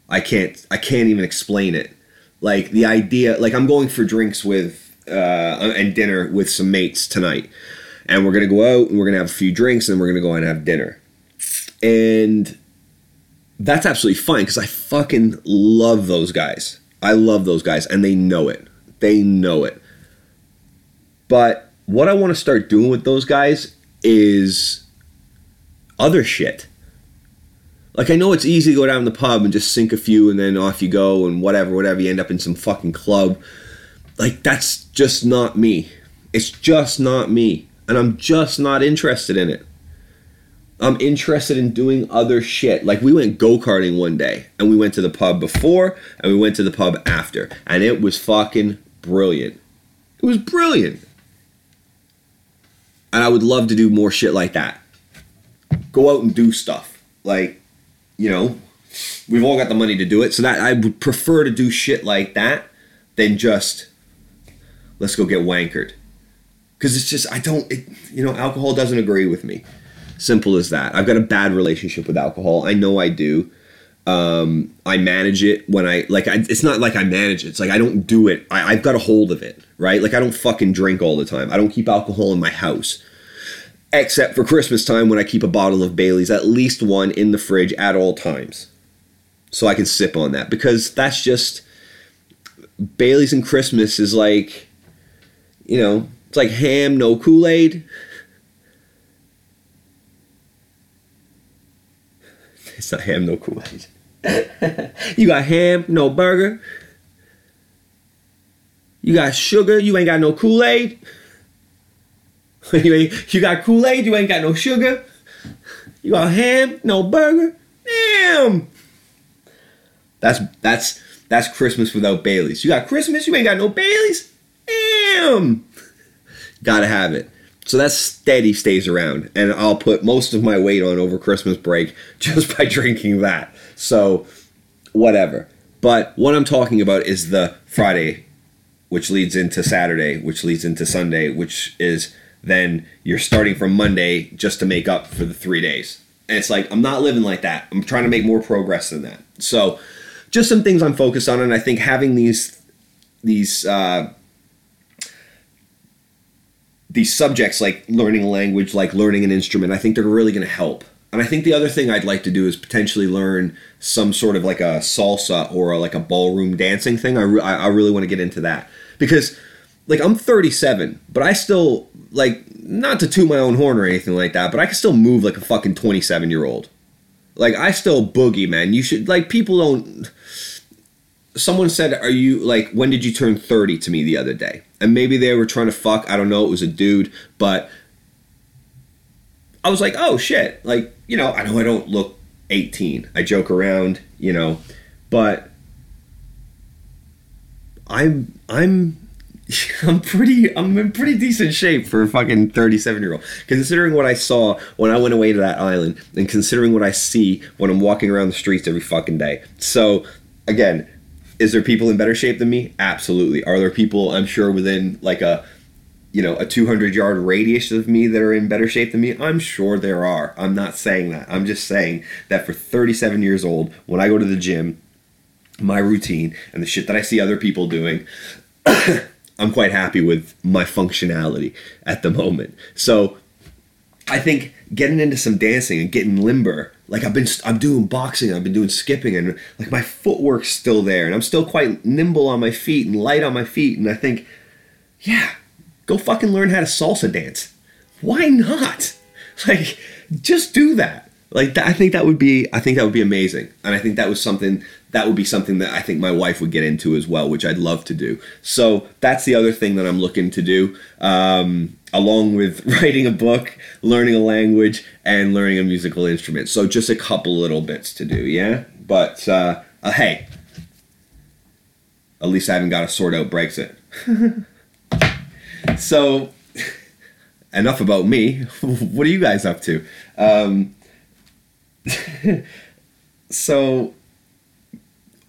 I can't I can't even explain it. Like the idea like I'm going for drinks with uh, and dinner with some mates tonight. And we're gonna go out and we're gonna have a few drinks and we're gonna go and have dinner. And that's absolutely fine because I fucking love those guys. I love those guys and they know it. They know it. But what I want to start doing with those guys is other shit. Like I know it's easy to go down the pub and just sink a few and then off you go and whatever, whatever. You end up in some fucking club. Like that's just not me. It's just not me. And I'm just not interested in it. I'm interested in doing other shit. Like we went go karting one day and we went to the pub before and we went to the pub after. And it was fucking brilliant. It was brilliant. And I would love to do more shit like that. Go out and do stuff. Like, you know, we've all got the money to do it. So that I would prefer to do shit like that than just let's go get wankered. Cuz it's just I don't it, you know, alcohol doesn't agree with me. Simple as that. I've got a bad relationship with alcohol. I know I do. Um, I manage it when I like. I, it's not like I manage it. It's like I don't do it. I, I've got a hold of it, right? Like I don't fucking drink all the time. I don't keep alcohol in my house, except for Christmas time when I keep a bottle of Bailey's, at least one in the fridge at all times, so I can sip on that because that's just Bailey's and Christmas is like You know, it's like ham, no Kool Aid. [laughs] It's not ham, no Kool Aid. [laughs] you got ham, no burger. You got sugar, you ain't got no Kool Aid. [laughs] you, ain't- you got Kool Aid, you ain't got no sugar. You got ham, no burger. Damn. That's that's that's Christmas without Bailey's. You got Christmas, you ain't got no Bailey's. Damn. Gotta have it. So that steady stays around, and I'll put most of my weight on over Christmas break [laughs] just by drinking that. So, whatever. But what I'm talking about is the Friday, which leads into Saturday, which leads into Sunday, which is then you're starting from Monday just to make up for the three days. And it's like, I'm not living like that. I'm trying to make more progress than that. So, just some things I'm focused on, and I think having these these uh, these subjects like learning a language, like learning an instrument, I think they're really going to help. And I think the other thing I'd like to do is potentially learn some sort of like a salsa or like a ballroom dancing thing. I, re- I really want to get into that because like I'm 37, but I still like not to toot my own horn or anything like that, but I can still move like a fucking 27 year old. Like I still boogie, man. You should like people don't someone said, "Are you like when did you turn 30?" to me the other day, and maybe they were trying to fuck. I don't know. It was a dude, but I was like, "Oh shit!" Like you know, I know I don't look 18. I joke around, you know, but I'm I'm [laughs] I'm pretty I'm in pretty decent shape for a fucking 37 year old. Considering what I saw when I went away to that island and considering what I see when I'm walking around the streets every fucking day. So again, is there people in better shape than me? Absolutely. Are there people I'm sure within like a you know, a 200 yard radius of me that are in better shape than me? I'm sure there are. I'm not saying that. I'm just saying that for 37 years old, when I go to the gym, my routine and the shit that I see other people doing, [coughs] I'm quite happy with my functionality at the moment. So I think getting into some dancing and getting limber, like I've been, I'm doing boxing, I've been doing skipping, and like my footwork's still there, and I'm still quite nimble on my feet and light on my feet, and I think, yeah, go fucking learn how to salsa dance. Why not? [laughs] Like, just do that. Like, that, I think that would be, I think that would be amazing, and I think that was something that would be something that I think my wife would get into as well, which I'd love to do. So that's the other thing that I'm looking to do, um, along with [laughs] writing a book, learning a language, and learning a musical instrument. So just a couple little bits to do, yeah. But uh, uh, hey, at least I haven't got to sort out Brexit. [laughs] so [laughs] enough about me. what are you guys up to? Um, [laughs] so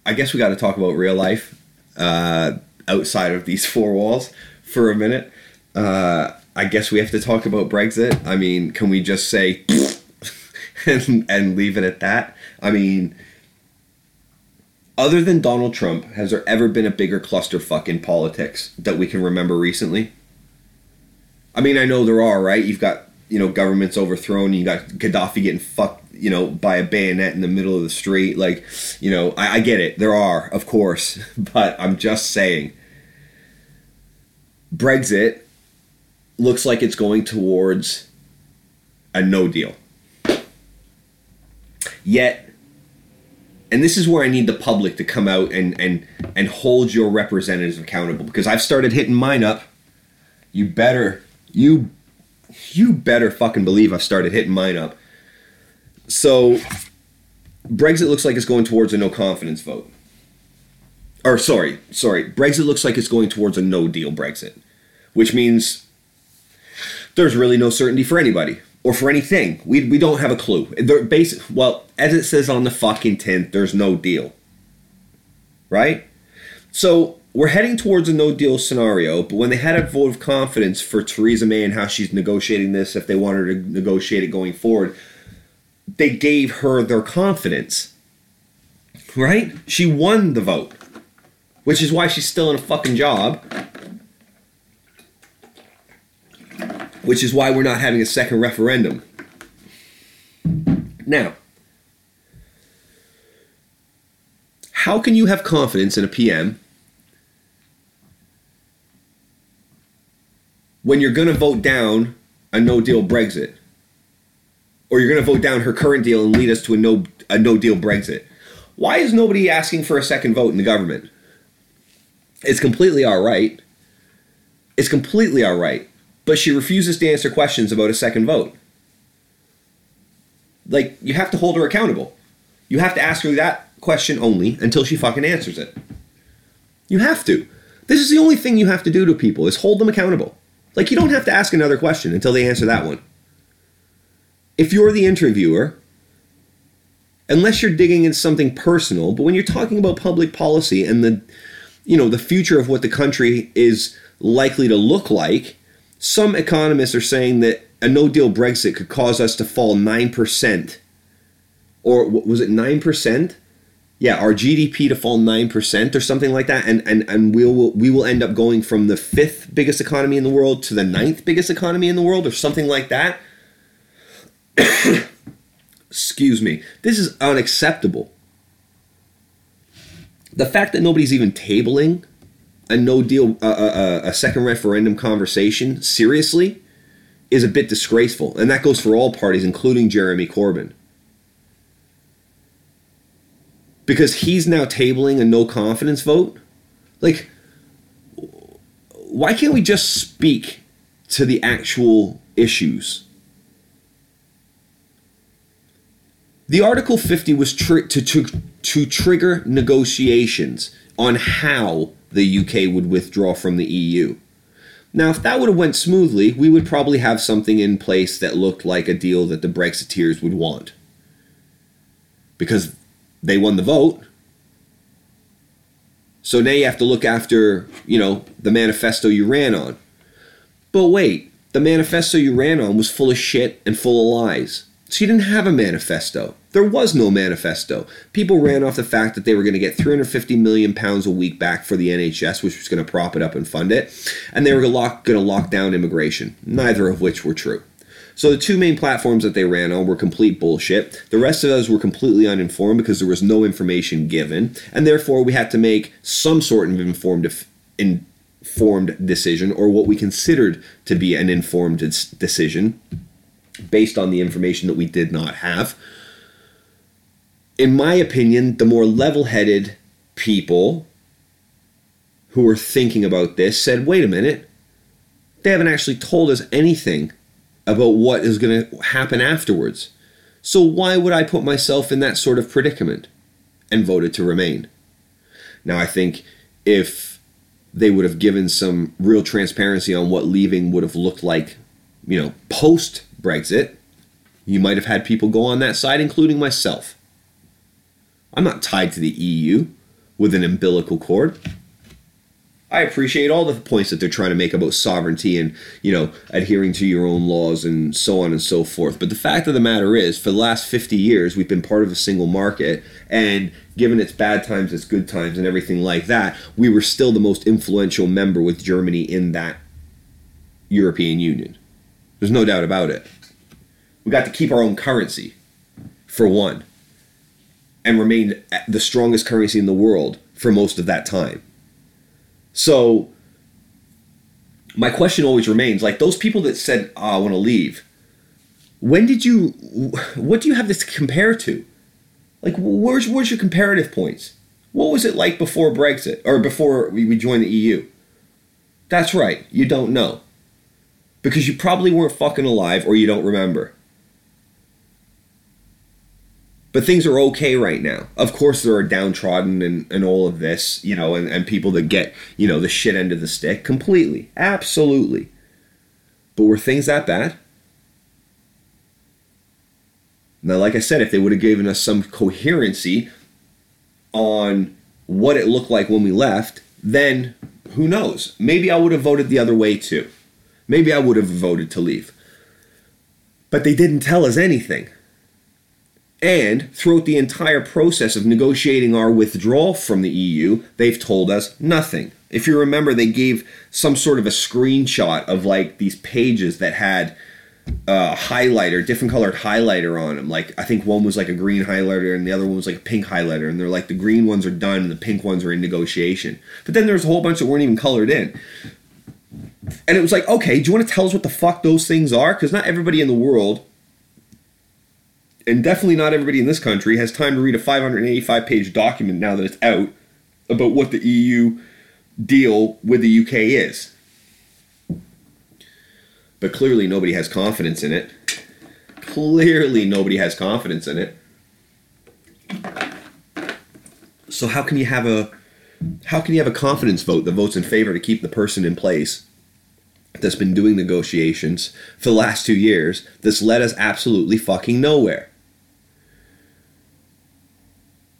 I guess we got to talk about real life uh, outside of these [laughs] four walls for a minute. Uh, I guess we have to talk about Brexit. I mean, can we just say [laughs] and, and leave it at that? I mean, other than Donald Trump, has there ever been a bigger clusterfuck in politics that we can remember recently? I mean, I know there are, right? You've got, you know, governments overthrown, you got Gaddafi getting fucked, you know, by a bayonet in the middle of the street. Like, you know, I, I get it. There are, of course. [laughs] But I'm just saying. Brexit looks like it's going towards a no deal. Yet, and this is where I need the public to come out and, and, and hold your representatives accountable because I've started hitting mine up. You better, you, you better fucking believe I've started hitting mine up. So, Brexit looks like it's going towards a no confidence vote. Or, sorry, sorry. Brexit looks like it's going towards a no deal Brexit, which means there's really no certainty for anybody or for anything. We, we don't have a clue. They're basic, well, as it says on the fucking tin, there's no deal. Right? So we're heading towards a no deal scenario, but when they had a vote of confidence for Theresa May and how she's negotiating this, if they wanted to negotiate it going forward, they gave her their confidence. Right? She won the vote, which is why she's still in a fucking job. Which is why we're not having a second referendum. Now, how can you have confidence in a PM when you're going to vote down a no deal Brexit, or you're going to vote down her current deal and lead us to a no a no deal Brexit. Why is nobody asking for a second vote in the government? It's completely all right. It's completely all right, but she refuses to answer questions about a second vote. Like you have to hold her accountable. You have to ask her that question only until she fucking answers it. You have to. This is the only thing you have to do to people is hold them accountable. Like you don't have to ask another question until they answer that one. If you're the interviewer, unless you're digging into something personal, but when you're talking about public policy and the you know, the future of what the country is likely to look like, some economists are saying that a no deal Brexit could cause us to fall 9%. Or was it 9%? yeah, our GDP to fall nine percent or something like that, and and and we will we will end up going from the fifth biggest economy in the world to the ninth biggest economy in the world, or something like that. Excuse me. This is unacceptable. The fact that nobody's even tabling a no deal, uh, uh, a second referendum conversation seriously is a bit disgraceful, and that goes for all parties, including Jeremy Corbyn. because he's now tabling a no confidence vote. Like, why can't we just speak to the actual issues? The Article 50 was tri- to, to, to trigger negotiations on how the UK would withdraw from the EU. Now, if that would have went smoothly, we would probably have something in place that looked like a deal that the Brexiteers would want. Because they won the vote. So now you have to look after, you know, the manifesto you ran on. But wait, the manifesto you ran on was full of shit and full of lies. So you didn't have a manifesto. There was no manifesto. People ran off the fact that they were going to get 350 million pounds a week back for the NHS, which was going to prop it up and fund it, and they were going to lock down immigration. Neither of which were true. So the two main platforms that they ran on were complete bullshit. The rest of us were completely uninformed because there was no information given, and therefore we had to make some sort of informed informed decision or what we considered to be an informed decision based on the information that we did not have. In my opinion, the more level-headed people who were thinking about this said, "Wait a minute. They haven't actually told us anything about what is going to happen afterwards. So why would I put myself in that sort of predicament? And voted to remain. Now, I think if they would have given some real transparency on what leaving would have looked like, you know, post Brexit, you might have had people go on that side, including myself. I'm not tied to the EU with an umbilical cord. I appreciate all the points that they're trying to make about sovereignty and, you know, adhering to your own laws and so on and so forth. But the fact of the matter is, for the last 50 years, we've been part of a single market. And given its bad times, its good times, and everything like that, we were still the most influential member with Germany in that European Union. There's no doubt about it. We got to keep our own currency, for one, and remained the strongest currency in the world for most of that time. So my question always remains like those people that said, oh, I want to leave. When did you, what do you have this to compare to? Like, where's, where's your comparative points? What was it like before Brexit or before we joined the EU? That's right, you don't know. Because you probably weren't fucking alive or you don't remember. But things are okay right now. Of course, there are downtrodden and, and all of this, you know, and, and people that get, you know, the shit end of the stick completely. Absolutely. But were things that bad? Now, like I said, if they would have given us some coherency on what it looked like when we left, then who knows? Maybe I would have voted the other way too. Maybe I would have voted to leave. But they didn't tell us anything. And throughout the entire process of negotiating our withdrawal from the EU, they've told us nothing. If you remember, they gave some sort of a screenshot of like these pages that had a uh, highlighter, different colored highlighter on them. Like I think one was like a green highlighter and the other one was like a pink highlighter. And they're like the green ones are done and the pink ones are in negotiation. But then there's a whole bunch that weren't even colored in. And it was like, okay, do you want to tell us what the fuck those things are? Because not everybody in the world, and definitely not everybody in this country, has time to read a 585 page document now that it's out about what the EU deal with the UK is. But clearly, nobody has confidence in it. Clearly, nobody has confidence in it. So how can you have a how can you have a confidence vote that votes in favor to keep the person in place that's been doing negotiations for the last two years that's led us absolutely fucking nowhere?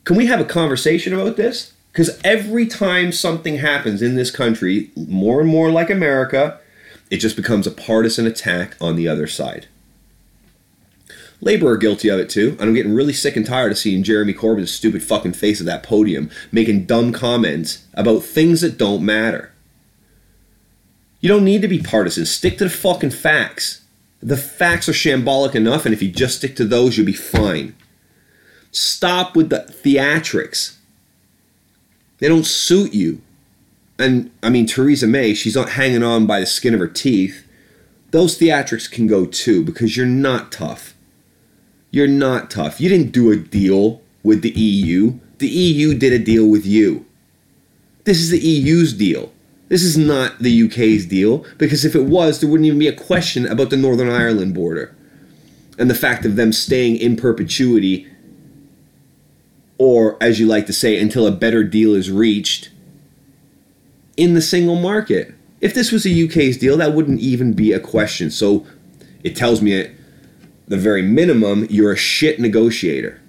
Can we have a conversation about this? Because every time something happens in this country, more and more like America, it just becomes a partisan attack on the other side. Labor are guilty of it too, and I'm getting really sick and tired of seeing Jeremy Corbyn's stupid fucking face at that podium making dumb comments about things that don't matter. You don't need to be partisan. Stick to the fucking facts. The facts are shambolic enough, and if you just stick to those, you'll be fine. Stop with the theatrics. They don't suit you. And I mean, Theresa May, she's not hanging on by the skin of her teeth. Those theatrics can go too because you're not tough. You're not tough. You didn't do a deal with the EU. The EU did a deal with you. This is the EU's deal. This is not the UK's deal because if it was, there wouldn't even be a question about the Northern Ireland border and the fact of them staying in perpetuity, or as you like to say, until a better deal is reached in the single market. If this was the UK's deal, that wouldn't even be a question. So it tells me at the very minimum, you're a shit negotiator.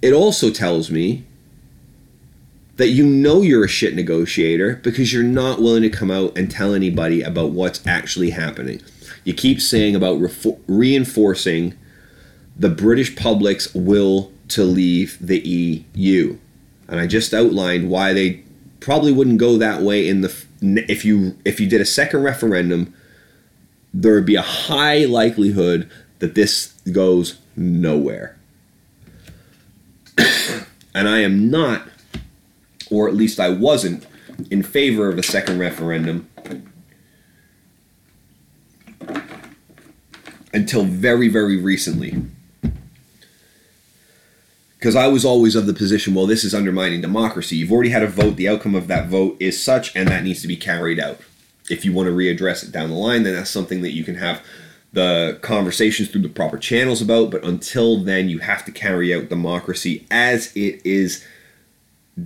It also tells me that you know you're a shit negotiator because you're not willing to come out and tell anybody about what's actually happening. You keep saying about re- reinforcing the British public's will to leave the EU. And I just outlined why they probably wouldn't go that way in the if you if you did a second referendum there would be a high likelihood that this goes nowhere. [coughs] and I am not or at least I wasn't, in favor of a second referendum until very, very recently. Because I was always of the position, well, this is undermining democracy. You've already had a vote. The outcome of that vote is such, and that needs to be carried out. If you want to readdress it down the line, then that's something that you can have the conversations through the proper channels about. But until then, you have to carry out democracy as it is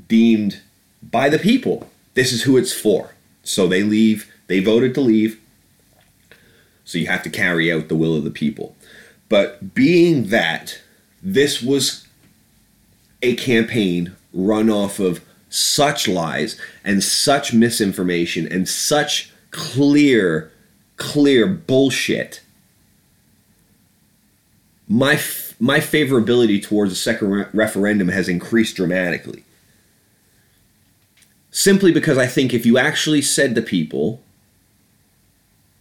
deemed by the people. This is who it's for. So they leave, they voted to leave. So you have to carry out the will of the people. But being that this was a campaign run off of such lies and such misinformation and such clear, clear bullshit, my my favorability towards a second re- referendum has increased dramatically. Simply because I think if you actually said to people,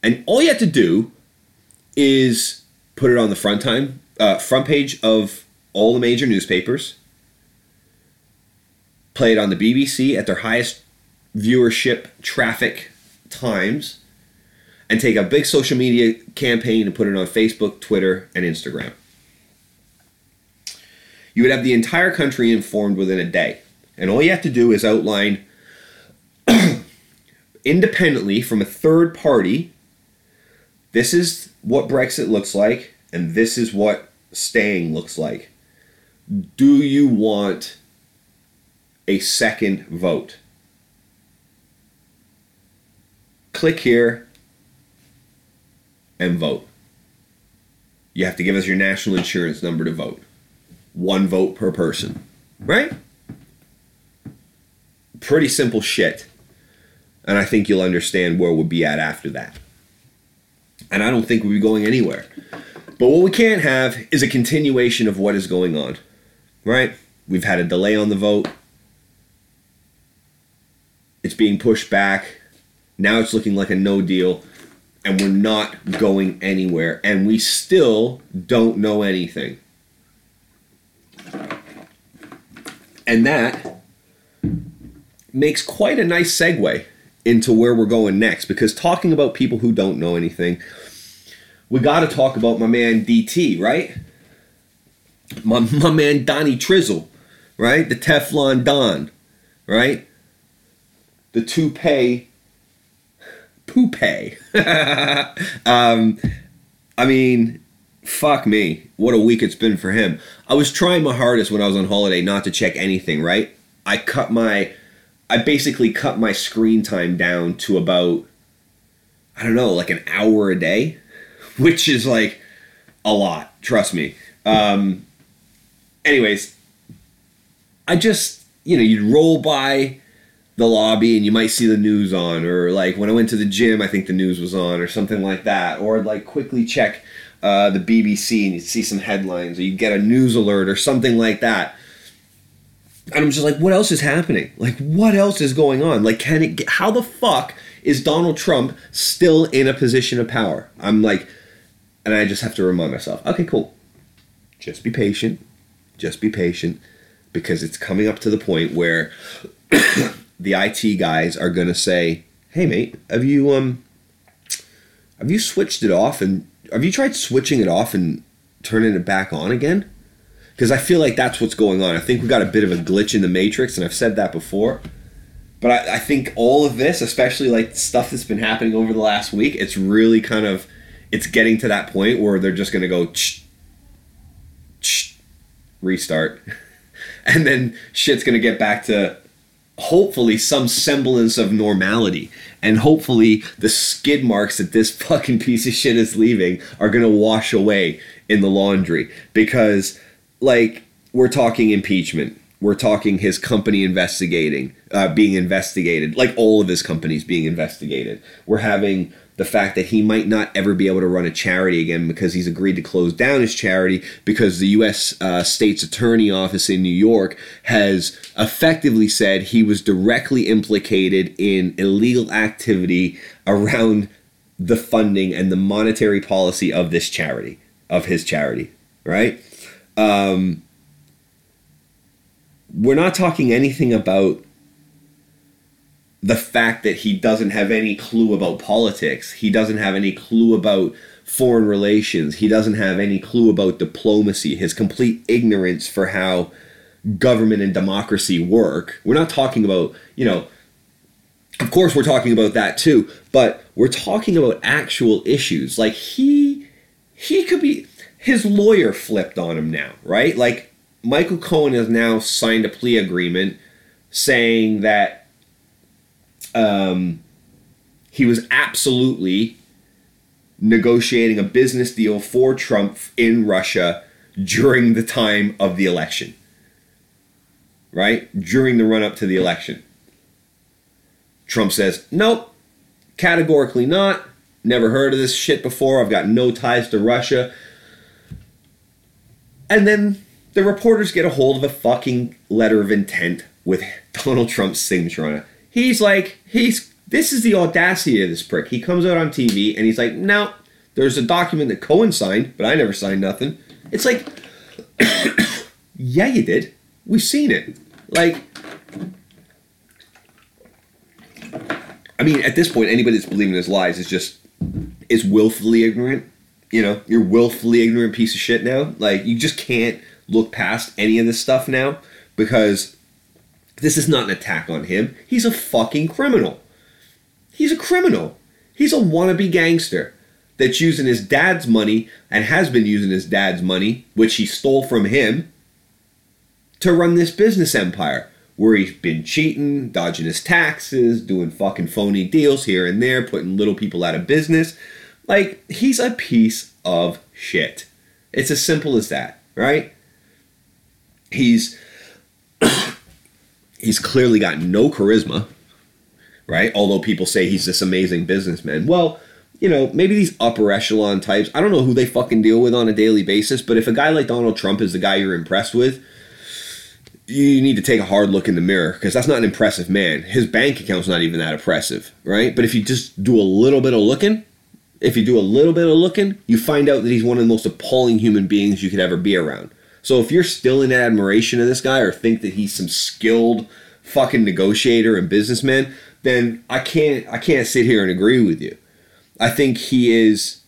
and all you have to do is put it on the front time uh, front page of all the major newspapers, play it on the BBC at their highest viewership traffic times, and take a big social media campaign and put it on Facebook, Twitter, and Instagram. You would have the entire country informed within a day. And all you have to do is outline [clears throat] independently from a third party, this is what Brexit looks like, and this is what staying looks like. Do you want a second vote? Click here and vote. You have to give us your national insurance number to vote. One vote per person, right? Pretty simple shit. And I think you'll understand where we'll be at after that. And I don't think we'll be going anywhere. But what we can't have is a continuation of what is going on. Right? We've had a delay on the vote. It's being pushed back. Now it's looking like a no deal. And we're not going anywhere. And we still don't know anything. And that makes quite a nice segue into where we're going next because talking about people who don't know anything, we got to talk about my man DT, right? My, my man Donnie Trizzle, right? The Teflon Don, right? The toupee poupee. [laughs] um, I mean, fuck me. What a week it's been for him. I was trying my hardest when I was on holiday not to check anything, right? I cut my I basically cut my screen time down to about I don't know, like an hour a day, [laughs] which is like a lot, trust me. Um anyways, I just, you know, you'd roll by the lobby and you might see the news on or like when I went to the gym, I think the news was on or something like that or like quickly check uh, the BBC and you see some headlines or you get a news alert or something like that and I'm just like, what else is happening? Like, what else is going on? Like, can it? Get, how the fuck is Donald Trump still in a position of power? I'm like, and I just have to remind myself, okay, cool. Just be patient. Just be patient, because it's coming up to the point where the IT guys are gonna say, "Hey, mate, have you um, have you switched it off and have you tried switching it off and turning it back on again?" because I feel like that's what's going on. I think we got a bit of a glitch in the matrix, and I've said that before. But I, I think all of this, especially like stuff that's been happening over the last week, it's really kind of it's getting to that point where they're just going to go restart, [laughs] and then shit's going to get back to hopefully some semblance of normality. And hopefully the skid marks that this [laughs] fucking piece of shit is leaving are going to wash away in the laundry. Because like we're talking impeachment. We're talking his company investigating uh, being investigated. Like all of his companies being investigated. We're having the fact that he might not ever be able to run a charity again because he's agreed to close down his charity because the U.S. Uh, State's Attorney Office in New York has effectively said he was directly implicated in illegal activity around the funding and the monetary policy of this charity, of his charity, right? Um, we're not talking anything about the fact that he doesn't have any clue about politics. He doesn't have any clue about foreign relations. He doesn't have any clue about diplomacy. His complete ignorance for how government and democracy work. We're not talking about, you know, of course we're talking about that too, but we're talking about actual issues. Like he he could be his lawyer flipped on him now, right? Like Michael Cohen has now signed a plea agreement saying that um, he was absolutely negotiating a business deal for Trump in Russia during the time of the election. Right? During the run up to the election. Trump says, nope, categorically not. Never heard of this shit before. I've got no ties to Russia. And then the reporters get a hold of a fucking letter of intent with [laughs] Donald Trump's signature on it. He's like, he's this is the audacity of this prick. He comes out on TV and he's like, no, there's a document that Cohen signed, but I never signed nothing. It's like, [coughs] yeah, you did. We've seen it. Like, I mean, at this point, anybody that's believing his lies is just is willfully ignorant you know, you're willfully ignorant piece of shit now. Like you just can't look past any of this stuff now because this is not an attack on him. He's a fucking criminal. He's a criminal. He's a wannabe gangster that's using his dad's money and has been using his dad's money, which he stole from him, to run this business empire where he's been cheating, dodging his taxes, doing fucking phony deals here and there, putting little people out of business. Like, he's a piece of shit. It's as simple as that, right? He's he's clearly got no charisma, right? Although people say he's this amazing businessman. Well, you know, maybe these upper echelon types, I don't know who they fucking deal with on a daily basis, but if a guy like Donald Trump is the guy you're impressed with, you need to take a hard look in the mirror because that's not an impressive man. His bank account's not even that impressive, right? But if you just do a little bit of looking, if you do a little bit of looking, you find out that he's one of the most appalling human beings you could ever be around. So if you're still in admiration of this guy or think that he's some skilled fucking negotiator and businessman, then I can't I can't sit here and agree with you. I think he is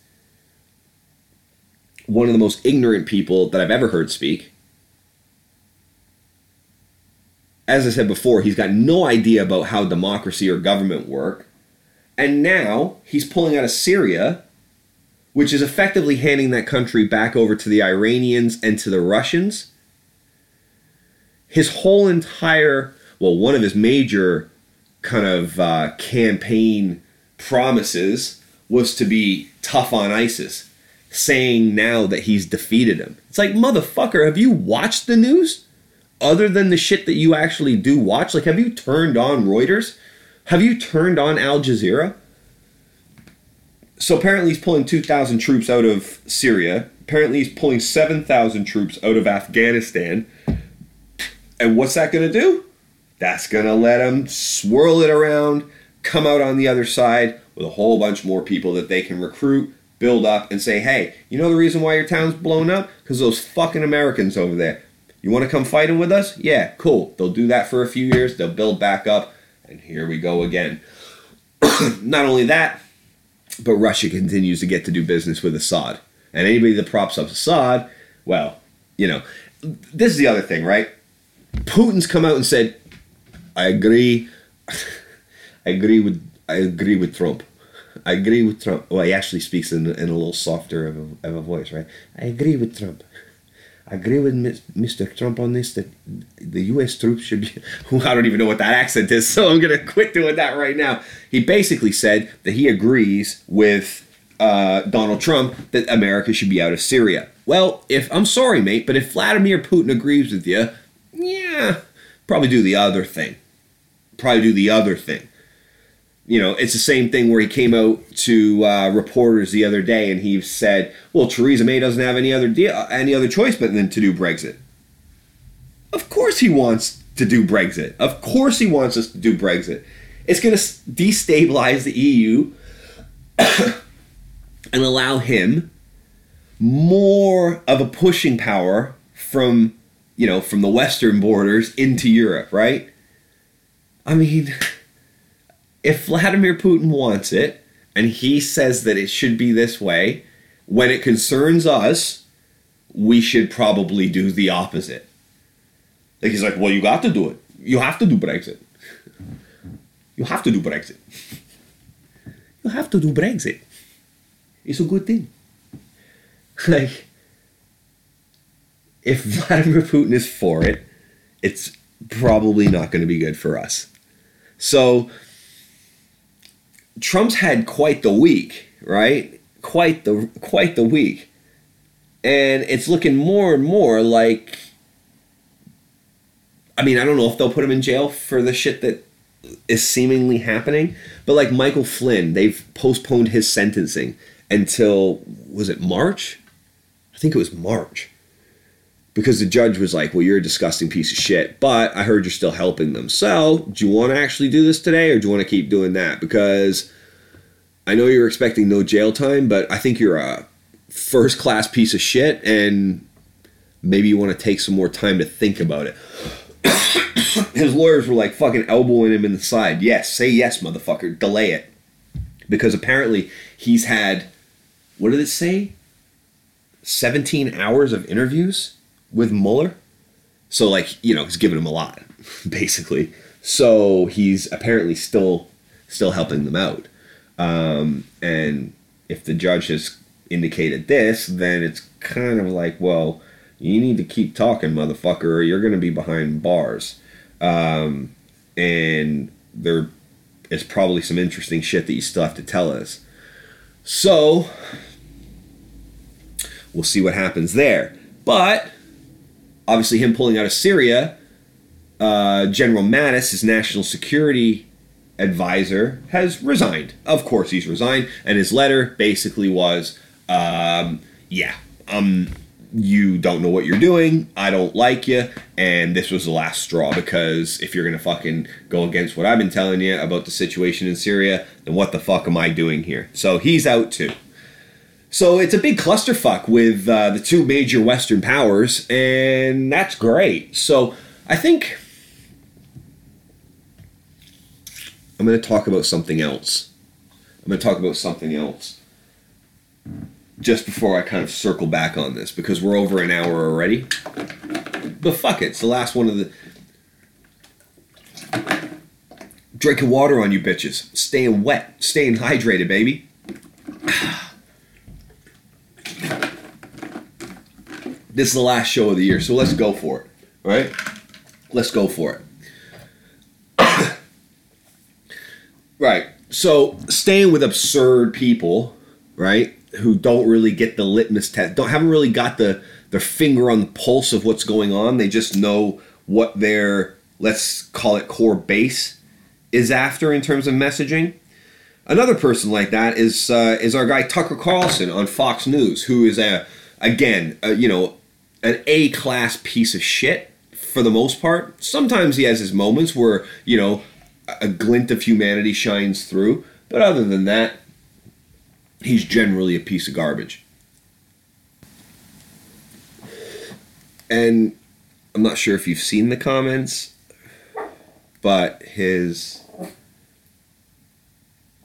one of the most ignorant people that I've ever heard speak. As I said before, he's got no idea about how democracy or government work. And now he's pulling out of Syria, which is effectively handing that country back over to the Iranians and to the Russians. His whole entire, well, one of his major kind of uh, campaign promises was to be tough on ISIS, saying now that he's defeated him. It's like, motherfucker, have you watched the news? Other than the shit that you actually do watch? Like, have you turned on Reuters? Have you turned on Al Jazeera? So apparently he's pulling 2,000 troops out of Syria. Apparently he's pulling 7,000 troops out of Afghanistan. And what's that going to do? That's going to let him swirl it around, come out on the other side with a whole bunch more people that they can recruit, build up, and say, hey, you know the reason why your town's blown up? Because those fucking Americans over there. You want to come fighting with us? Yeah, cool. They'll do that for a few years, they'll build back up, and here we go again. [clears throat] Not only that, but Russia continues to get to do business with Assad. And anybody that props up Assad, well, you know, this is the other thing, right? Putin's come out and said, I agree. [laughs] I agree with I agree with Trump. I agree with Trump. Well, he actually speaks in, in a little softer of a, of a voice, right? I agree with Trump. Agree with Mr. Trump on this that the U.S. troops should be. [laughs] I don't even know what that accent is, [laughs] so I'm going to quit doing that right now. He basically said that he agrees with uh, Donald Trump that America should be out of Syria. Well, if I'm sorry, mate, but if Vladimir Putin agrees with you, yeah, probably do the other thing. Probably do the other thing you know, it's the same thing where he came out to uh, reporters the other day and he said, "Well, Theresa May doesn't have any other deal, any other choice but then to do Brexit." Of course, he wants to do Brexit. Of course, he wants us to do Brexit. It's going to destabilize the EU [coughs] and allow him more of a pushing power from, you know, from the western borders into Europe, right? I mean if Vladimir Putin wants it and he says that it should be this way, when it concerns us, we should probably do the opposite. Like he's like, well, you got to do it. You have to do Brexit. You have to do Brexit. You have to do Brexit. It's a good thing. [laughs] Like, if Vladimir Putin is for it, it's probably not going to be good for us. So Trump's had quite the week, right? Quite the quite the week. And it's looking more and more like I mean, I don't know if they'll put him in jail for the shit that is seemingly happening, but like Michael Flynn, they've postponed his sentencing until was it March? I think it was March because the judge was like, "Well, you're a disgusting piece of shit, but I heard you're still helping them. So, do you want to actually do this today, or do you want to keep doing that? Because I know you're expecting no jail time, but I think you're a first class piece of shit, and maybe you want to take some more time to think about it." [coughs] His lawyers were like fucking elbowing him in the side. Yes, say yes, motherfucker. Delay it, because apparently he's had what did it say? 17 hours of interviews with Mueller. So like, you know, he's giving him a lot, [laughs] basically. So he's apparently still still helping them out. Um, and if the judge has indicated this, then it's kind of like, well, you need to keep talking, motherfucker, or you're going to be behind bars. Um, and there is probably some interesting shit that you still have to tell us. So we'll see what happens there. But obviously him pulling out of Syria, uh, General Mattis, his national security advisor, has resigned. Of course, he's resigned, and his letter basically was, um, "Yeah, um, you don't know what you're doing. I don't like you, and this was the last straw because if you're gonna fucking go against what I've been telling you about the situation in Syria, then what the fuck am I doing here?" So he's out too. So it's a big clusterfuck with uh, the two major Western powers, and that's great. So I think I'm going to talk about something else. I'm going to talk about something else just before I kind of circle back on this because we're over an hour already. But fuck it, it's the last one of the. Drinking water on you bitches. Staying wet. Staying hydrated, baby. [sighs] This is the last show of the year, so let's go for it. Right? Let's go for it. [coughs] right. So staying with absurd people, right, who don't really get the litmus test, don't haven't really got the their finger on the pulse of what's going on. They just know what their let's call it core base is after in terms of messaging. Another person like that is uh, is our guy Tucker Carlson on Fox News, who is a again a, you know an A class piece of shit for the most part. Sometimes he has his moments where you know a glint of humanity shines through, but other than that, he's generally a piece of garbage. And I'm not sure if you've seen the comments, but his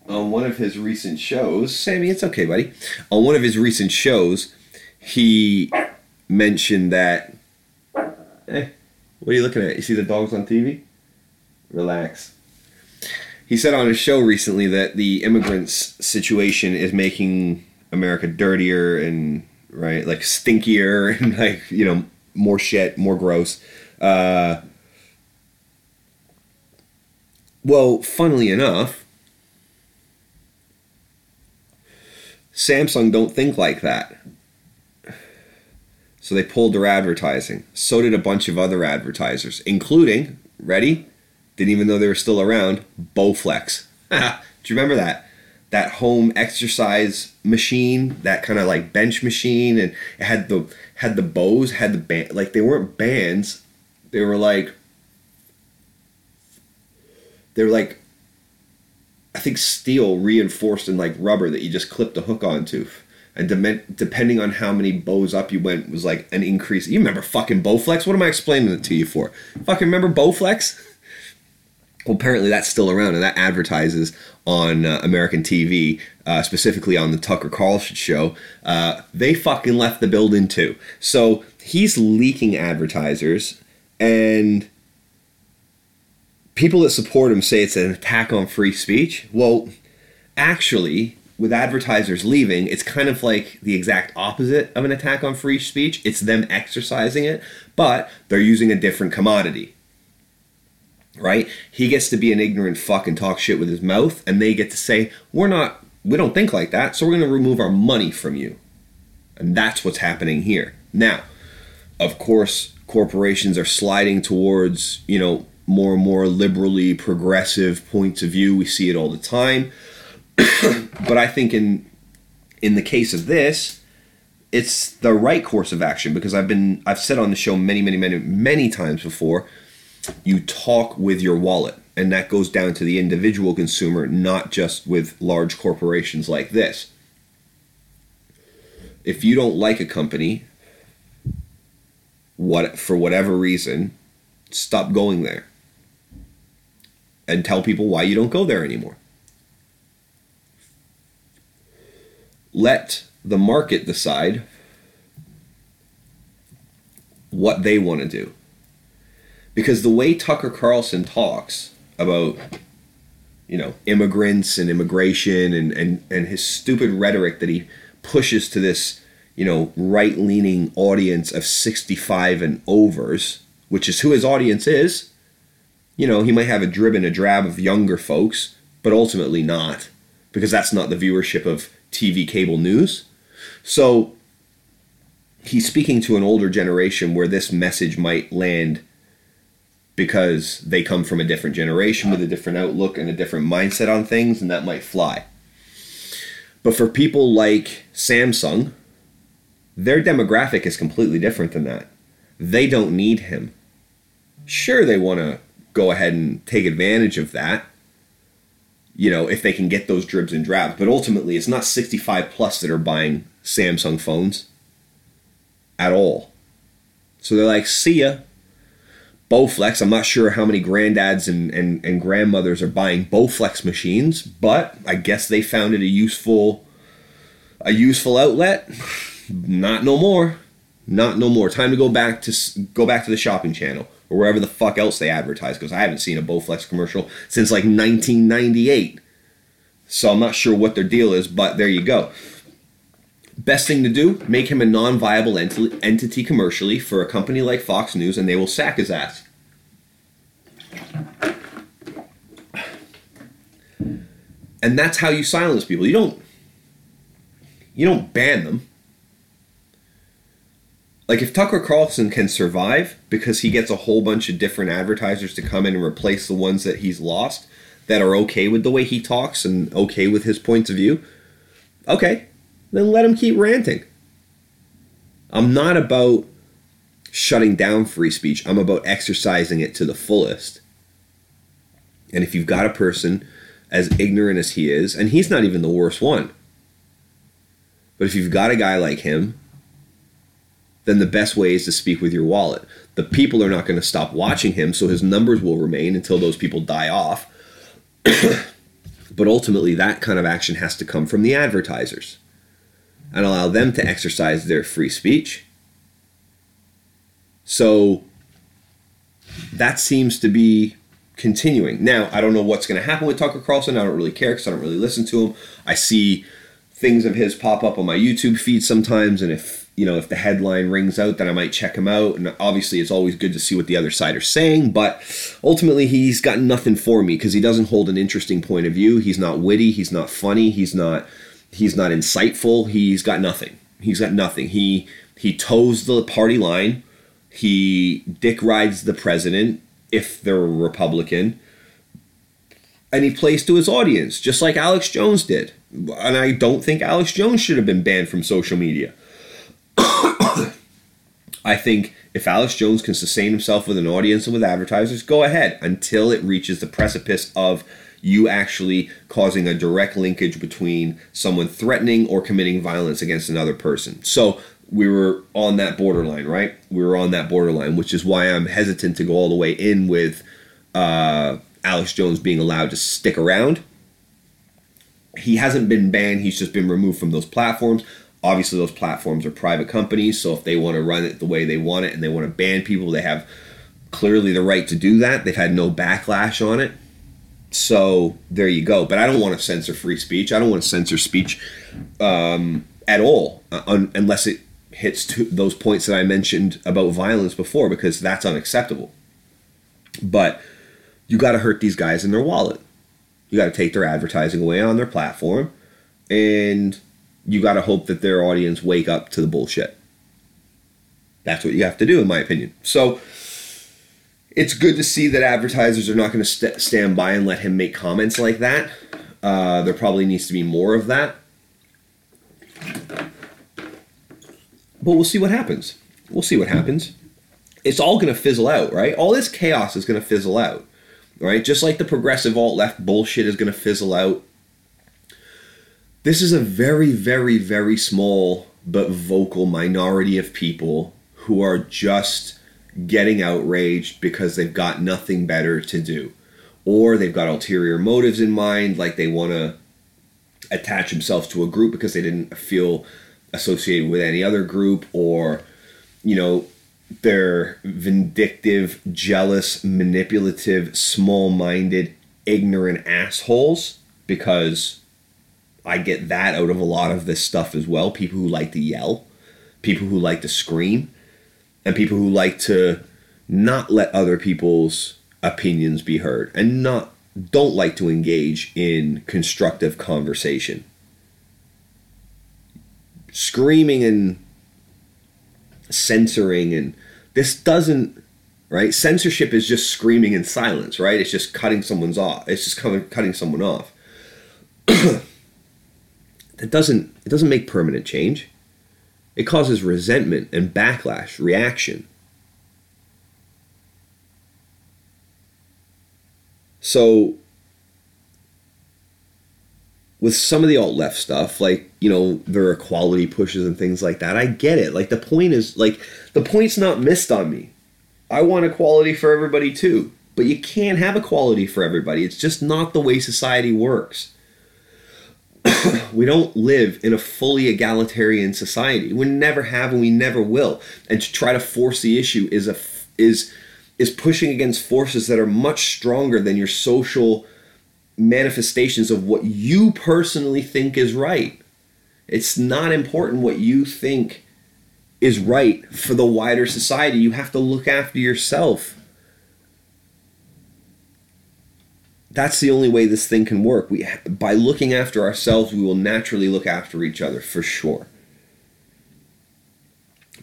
on one of his recent shows, Sammy, it's okay, buddy. On one of his recent shows, he mentioned that. Eh, what are you looking at? You see the dogs on TV? Relax. He said on his show recently that the immigrants situation is making America dirtier and right, like stinkier [laughs] and like you know more shit, more gross. Uh, well, funnily enough, Samsung don't think like that. So they pulled their advertising. So did a bunch of other advertisers, including, ready? Didn't even know they were still around, Bowflex. [laughs] Do you remember that? That home exercise machine, that kind of like bench machine, and it had the had the bows, had the band like they weren't bands, they were like they were like I think steel reinforced in like rubber that you just clipped a hook onto and de- depending on how many bows up you went was like an increase. You remember fucking Bowflex? What am I explaining it to you for? Fucking remember Bowflex? Well, apparently that's still around, and that advertises on uh, American TV, uh, specifically on the Tucker Carlson show. Uh, they fucking left the building too. So he's leaking advertisers, and people that support him say it's an attack on free speech. Well, actually, with advertisers leaving, it's kind of like the exact opposite of an attack on free speech. It's them exercising it, but they're using a different commodity. Right? He gets to be an ignorant fuck and talk shit with his mouth, and they get to say, We're not, we don't think like that, so we're going to remove our money from you. And that's what's happening here. Now, of course, corporations are sliding towards, you know, more and more liberally progressive points of view. We see it all the time [coughs] but I think in in the case of this, it's the right course of action because I've been I've said on the show many many many many times before. You talk with your wallet, and that goes down to the individual consumer, not just with large corporations like this. If you don't like a company, what for whatever reason, stop going there. And tell people why you don't go there anymore. Let the market decide what they want to do. Because the way Tucker Carlson talks about, you know, immigrants and immigration and, and, and his stupid rhetoric that he pushes to this, you know, right leaning audience of 65 and overs, which is who his audience is. You know, he might have a drib and a drab of younger folks, but ultimately not, because that's not the viewership of TV cable news. So he's speaking to an older generation where this message might land because they come from a different generation with a different outlook and a different mindset on things, and that might fly. But for people like Samsung, their demographic is completely different than that. They don't need him. Sure, they want to go ahead and take advantage of that, you know, if they can get those dribs and drabs. But ultimately, it's not 65 plus that are buying Samsung phones at all. So they're like, see ya. Bowflex. I'm not sure how many granddads and, and, and grandmothers are buying Bowflex machines, but I guess they found it a useful a useful outlet. [sighs] Not no more. Not no more. Time to go back to go back to the shopping channel or wherever the fuck else they advertise because I haven't seen a Bowflex commercial since like 1998. So I'm not sure what their deal is, but there you go. Best thing to do, make him a non-viable ent- entity commercially for a company like Fox News and they will sack his ass. And that's how you silence people. You don't you don't ban them. Like if Tucker Carlson can survive because he gets a whole bunch of different advertisers to come in and replace the ones that he's lost that are okay with the way he talks and okay with his points of view, okay, then let him keep ranting. I'm not about shutting down free speech. I'm about exercising it to the fullest. And if you've got a person as ignorant as he is, and he's not even the worst one, but if you've got a guy like him, then the best way is to speak with your wallet. The people are not going to stop watching him, so his numbers will remain until those people die off. [coughs] but ultimately, that kind of action has to come from the advertisers and allow them to exercise their free speech. So that seems to be continuing. Now, I don't know what's going to happen with Tucker Carlson. I don't really care because I don't really listen to him. I see things of his pop up on my YouTube feed sometimes, and if you know if the headline rings out, then I might check him out. And obviously, it's always good to see what the other side are saying. But ultimately, he's got nothing for me because he doesn't hold an interesting point of view. He's not witty. He's not funny. He's not he's not insightful. He's got nothing. He's got nothing. He he toes the party line. He dick rides the president if they're a Republican. And he plays to his audience, just like Alex Jones did. And I don't think Alex Jones should have been banned from social media. I think if Alex Jones can sustain himself with an audience and with advertisers, go ahead until it reaches the precipice of you actually causing a direct linkage between someone threatening or committing violence against another person. So we were on that borderline, right? We were on that borderline, which is why I'm hesitant to go all the way in with uh, Alex Jones being allowed to stick around. He hasn't been banned, he's just been removed from those platforms. Obviously, those platforms are private companies, so if they want to run it the way they want it and they want to ban people, they have clearly the right to do that. They've had no backlash on it. So there you go. But I don't want to censor free speech. I don't want to censor speech um, at all, uh, un- unless it hits those points that I mentioned about violence before, because that's unacceptable. But you got to hurt these guys in their wallet. You got to take their advertising away on their platform, and you got to hope that their audience wake up to the bullshit. That's what you have to do, in my opinion. So it's good to see that advertisers are not going to st- stand by and let him make comments like that. Uh, there probably needs to be more of that. But we'll see what happens. We'll see what happens. It's all going to fizzle out, right? All this chaos is going to fizzle out, right? Just like the progressive alt left bullshit is going to fizzle out this is a very, very, very small but vocal minority of people who are just getting outraged because they've got nothing better to do. Or they've got ulterior motives in mind, like they want to attach themselves to a group because they didn't feel associated with any other group, or, you know, they're vindictive, jealous, manipulative, small minded, ignorant assholes because I get that out of a lot of this stuff as well. People who like to yell, people who like to scream, and people who like to not let other people's opinions be heard and not don't like to engage in constructive conversation. Screaming and censoring and this doesn't right censorship is just screaming in silence right it's just cutting someone's off it's just cutting someone off [clears throat] it doesn't it doesn't make permanent change. It causes resentment and backlash, reaction. So with some of the alt left stuff, like, you know, their equality pushes and things like that, I get it. Like the point is like the point's not missed on me. I want equality for everybody too. But you can't have equality for everybody. It's just not the way society works. [coughs] we don't live in a fully egalitarian society. We never have and we never will. And to try to force the issue is a is is pushing against forces that are much stronger than your social manifestations of what you personally think is right. It's not important what you think is right for the wider society. You have to look after yourself. That's the only way this thing can work. We by looking after ourselves, we will naturally look after each other for sure.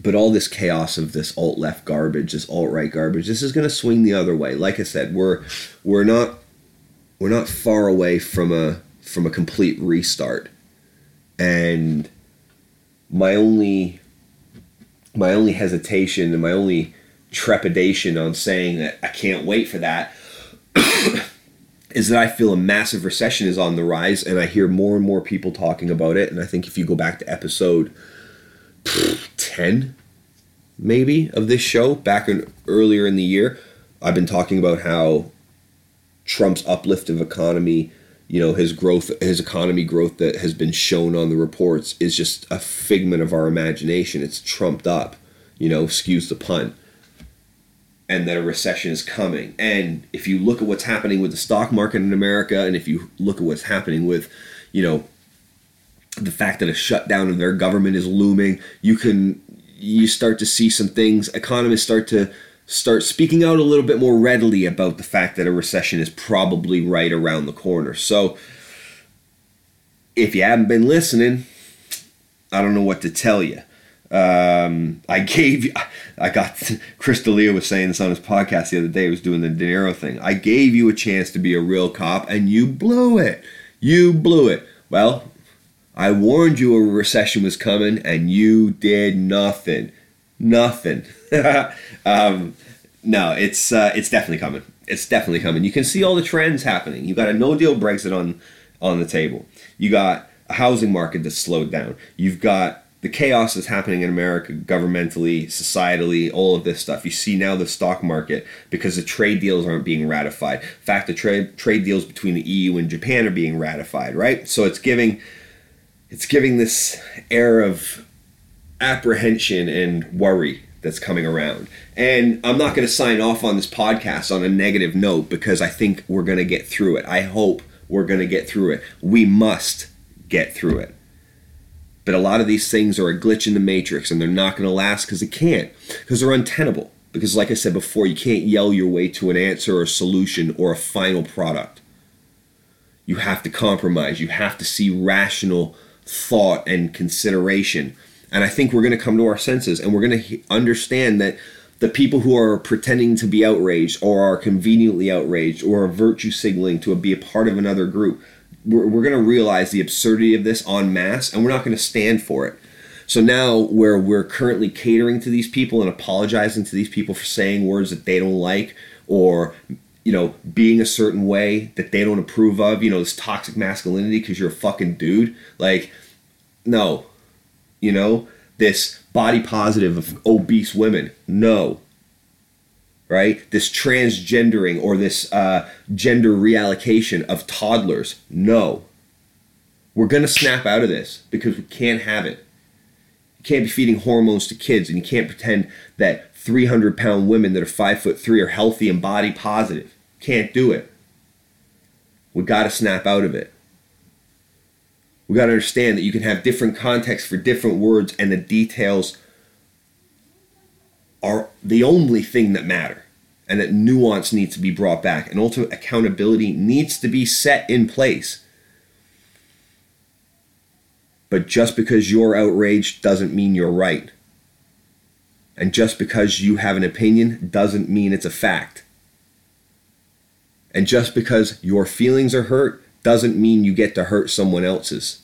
But all this chaos of this alt left garbage, this alt right garbage, this is going to swing the other way. Like I said, we're we're not we're not far away from a from a complete restart. And my only my only hesitation and my only trepidation on saying that I can't wait for that [coughs] is that I feel a massive recession is on the rise and I hear more and more people talking about it. And I think if you go back to episode 10 maybe of this show back in earlier in the year I've been talking about how Trump's uplift of economy you know his growth his economy growth that has been shown on the reports is just a figment of our imagination. It's trumped up you know excuse the pun and that a recession is coming and if you look at what's happening with the stock market in america and if you look at what's happening with you know the fact that a shutdown of their government is looming you can you start to see some things economists start to start speaking out a little bit more readily about the fact that a recession is probably right around the corner. So, if you haven't been listening, I don't know what to tell you. Um, I gave I got, Chris D'Elia was saying this on his podcast the other day, he was doing the De Niro thing. I gave you a chance to be a real cop and you blew it. You blew it. Well, I warned you a recession was coming and you did nothing. Nothing. [laughs] um, no, it's uh, it's definitely coming. It's definitely coming. You can see all the trends happening. You got a no deal Brexit on on the table. You got a housing market that's slowed down. You've got the chaos that's happening in America, governmentally, societally, all of this stuff. You see now the stock market because the trade deals aren't being ratified. In fact, the trade trade deals between the EU and Japan are being ratified, right? So it's giving it's giving this air of apprehension and worry that's coming around. And I'm not going to sign off on this podcast on a negative note because I think we're going to get through it. I hope we're going to get through it. We must get through it. But a lot of these things are a glitch in the matrix and they're not going to last because they can't, because they're untenable. Because, like I said before, you can't yell your way to an answer or a solution or a final product. You have to compromise, you have to see rational thought and consideration and I think we're going to come to our senses and we're going to understand that the people who are pretending to be outraged or are conveniently outraged or are virtue signaling to be a part of another group, we're, we're going to realize the absurdity of this en masse and we're not going to stand for it. So now, where we're currently catering to these people and apologizing to these people for saying words that they don't like or you know, being a certain way that they don't approve of, you know, this toxic masculinity because you're a fucking dude. Like, no, you know, this body positive of obese women. No. Right? This transgendering or this uh, gender reallocation of toddlers. No. We're going to snap out of this because we can't have it. You can't be feeding hormones to kids and you can't pretend that 300 pound women that are five foot three are healthy and body positive. Can't do it. We got to snap out of it we got to understand that you can have different contexts for different words and the details are the only thing that matter and that nuance needs to be brought back and ultimate accountability needs to be set in place. But just because you're outraged doesn't mean you're right. And just because you have an opinion doesn't mean it's a fact. And just because your feelings are hurt doesn't mean you get to hurt someone else's.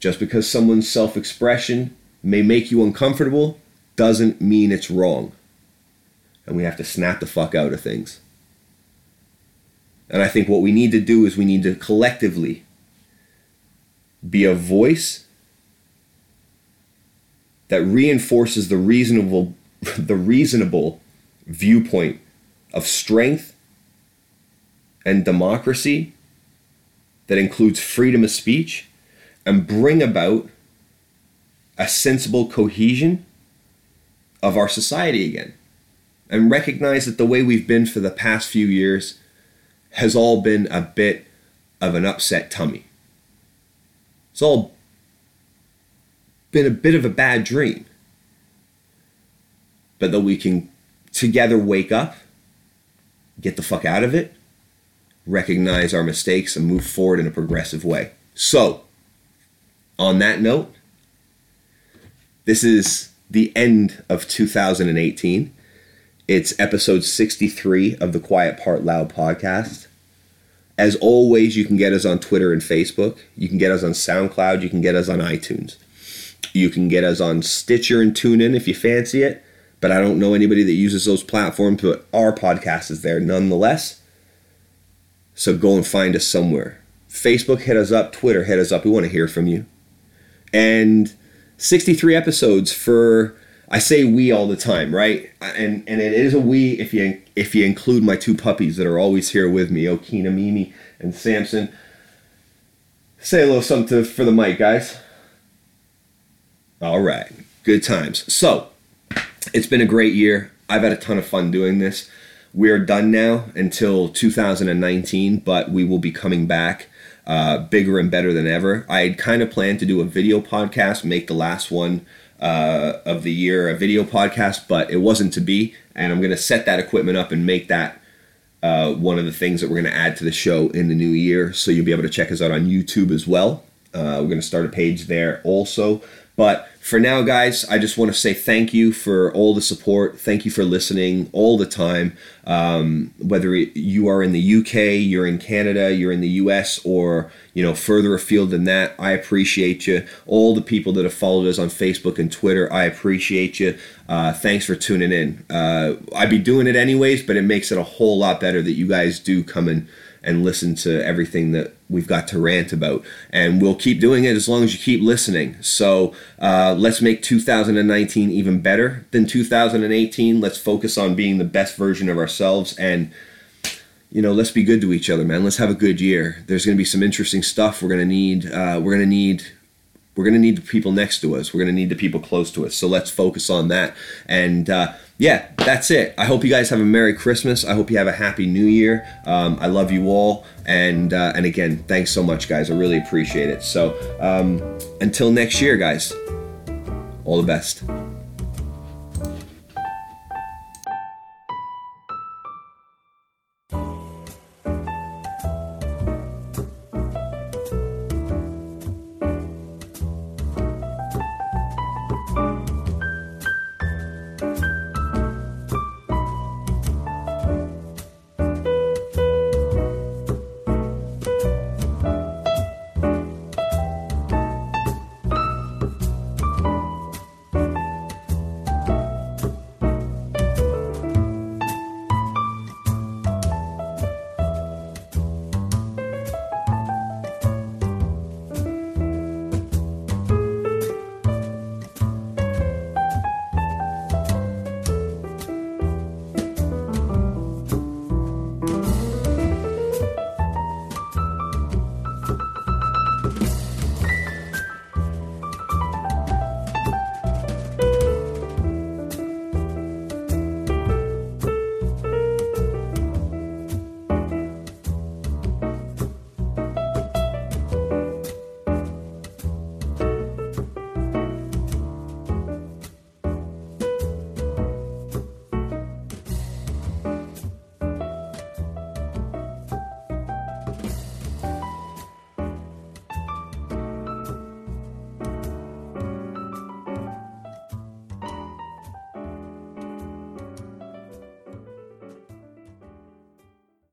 Just because someone's self expression may make you uncomfortable doesn't mean it's wrong. And we have to snap the fuck out of things. And I think what we need to do is we need to collectively be a voice that reinforces the reasonable [laughs] the reasonable viewpoint of strength and democracy that includes freedom of speech and bring about a sensible cohesion of our society again and recognize that the way we've been for the past few years has all been a bit of an upset tummy. It's all been a bit of a bad dream. But that we can together wake up, get the fuck out of it, recognize our mistakes, and move forward in a progressive way. So, on that note, this is the end of 2018. It's episode 63 of the Quiet Part Loud podcast. As always, you can get us on Twitter and Facebook. You can get us on SoundCloud. You can get us on iTunes. You can get us on Stitcher and TuneIn if you fancy it. But I don't know anybody that uses those platforms, but our podcast is there nonetheless. So go and find us somewhere. Facebook, hit us up. Twitter, hit us up. We want to hear from you. And 63 episodes for I say we all the time, right? And and it is a we if you if you include my two puppies that are always here with me, Okina, Mimi, and Samson. Say a little something to, for the mic, guys. All right, good times. So it's been a great year. I've had a ton of fun doing this. We're done now until 2019, but we will be coming back uh, bigger and better than ever. I had kind of planned to do a video podcast, make the last one uh, of the year a video podcast, but it wasn't to be. And I'm going to set that equipment up and make that uh, one of the things that we're going to add to the show in the new year. So you'll be able to check us out on YouTube as well. Uh, we're going to start a page there also. But for now, guys, I just want to say thank you for all the support. Thank you for listening all the time. Um, whether you are in the UK, you're in Canada, you're in the US, or you know further afield than that, I appreciate you. All the people that have followed us on Facebook and Twitter, I appreciate you. Uh, thanks for tuning in. Uh, I'd be doing it anyways, but it makes it a whole lot better that you guys do come and and listen to everything that we've got to rant about. And we'll keep doing it as long as you keep listening. So uh, let's make 2019 even better than 2018. Let's focus on being the best version of ourselves and you know, let's be good to each other, man. Let's have a good year. There's going to be some interesting stuff. We're going to need. Uh, we're going to need we're going to need the people next to us. We're going to need the people close to us. So let's focus on that. And uh, yeah, that's it. I hope you guys have a Merry Christmas. I hope you have a Happy New Year. Um, I love you all. And uh, and again, thanks so much, guys. I really appreciate it. So um, until next year, guys, all the best.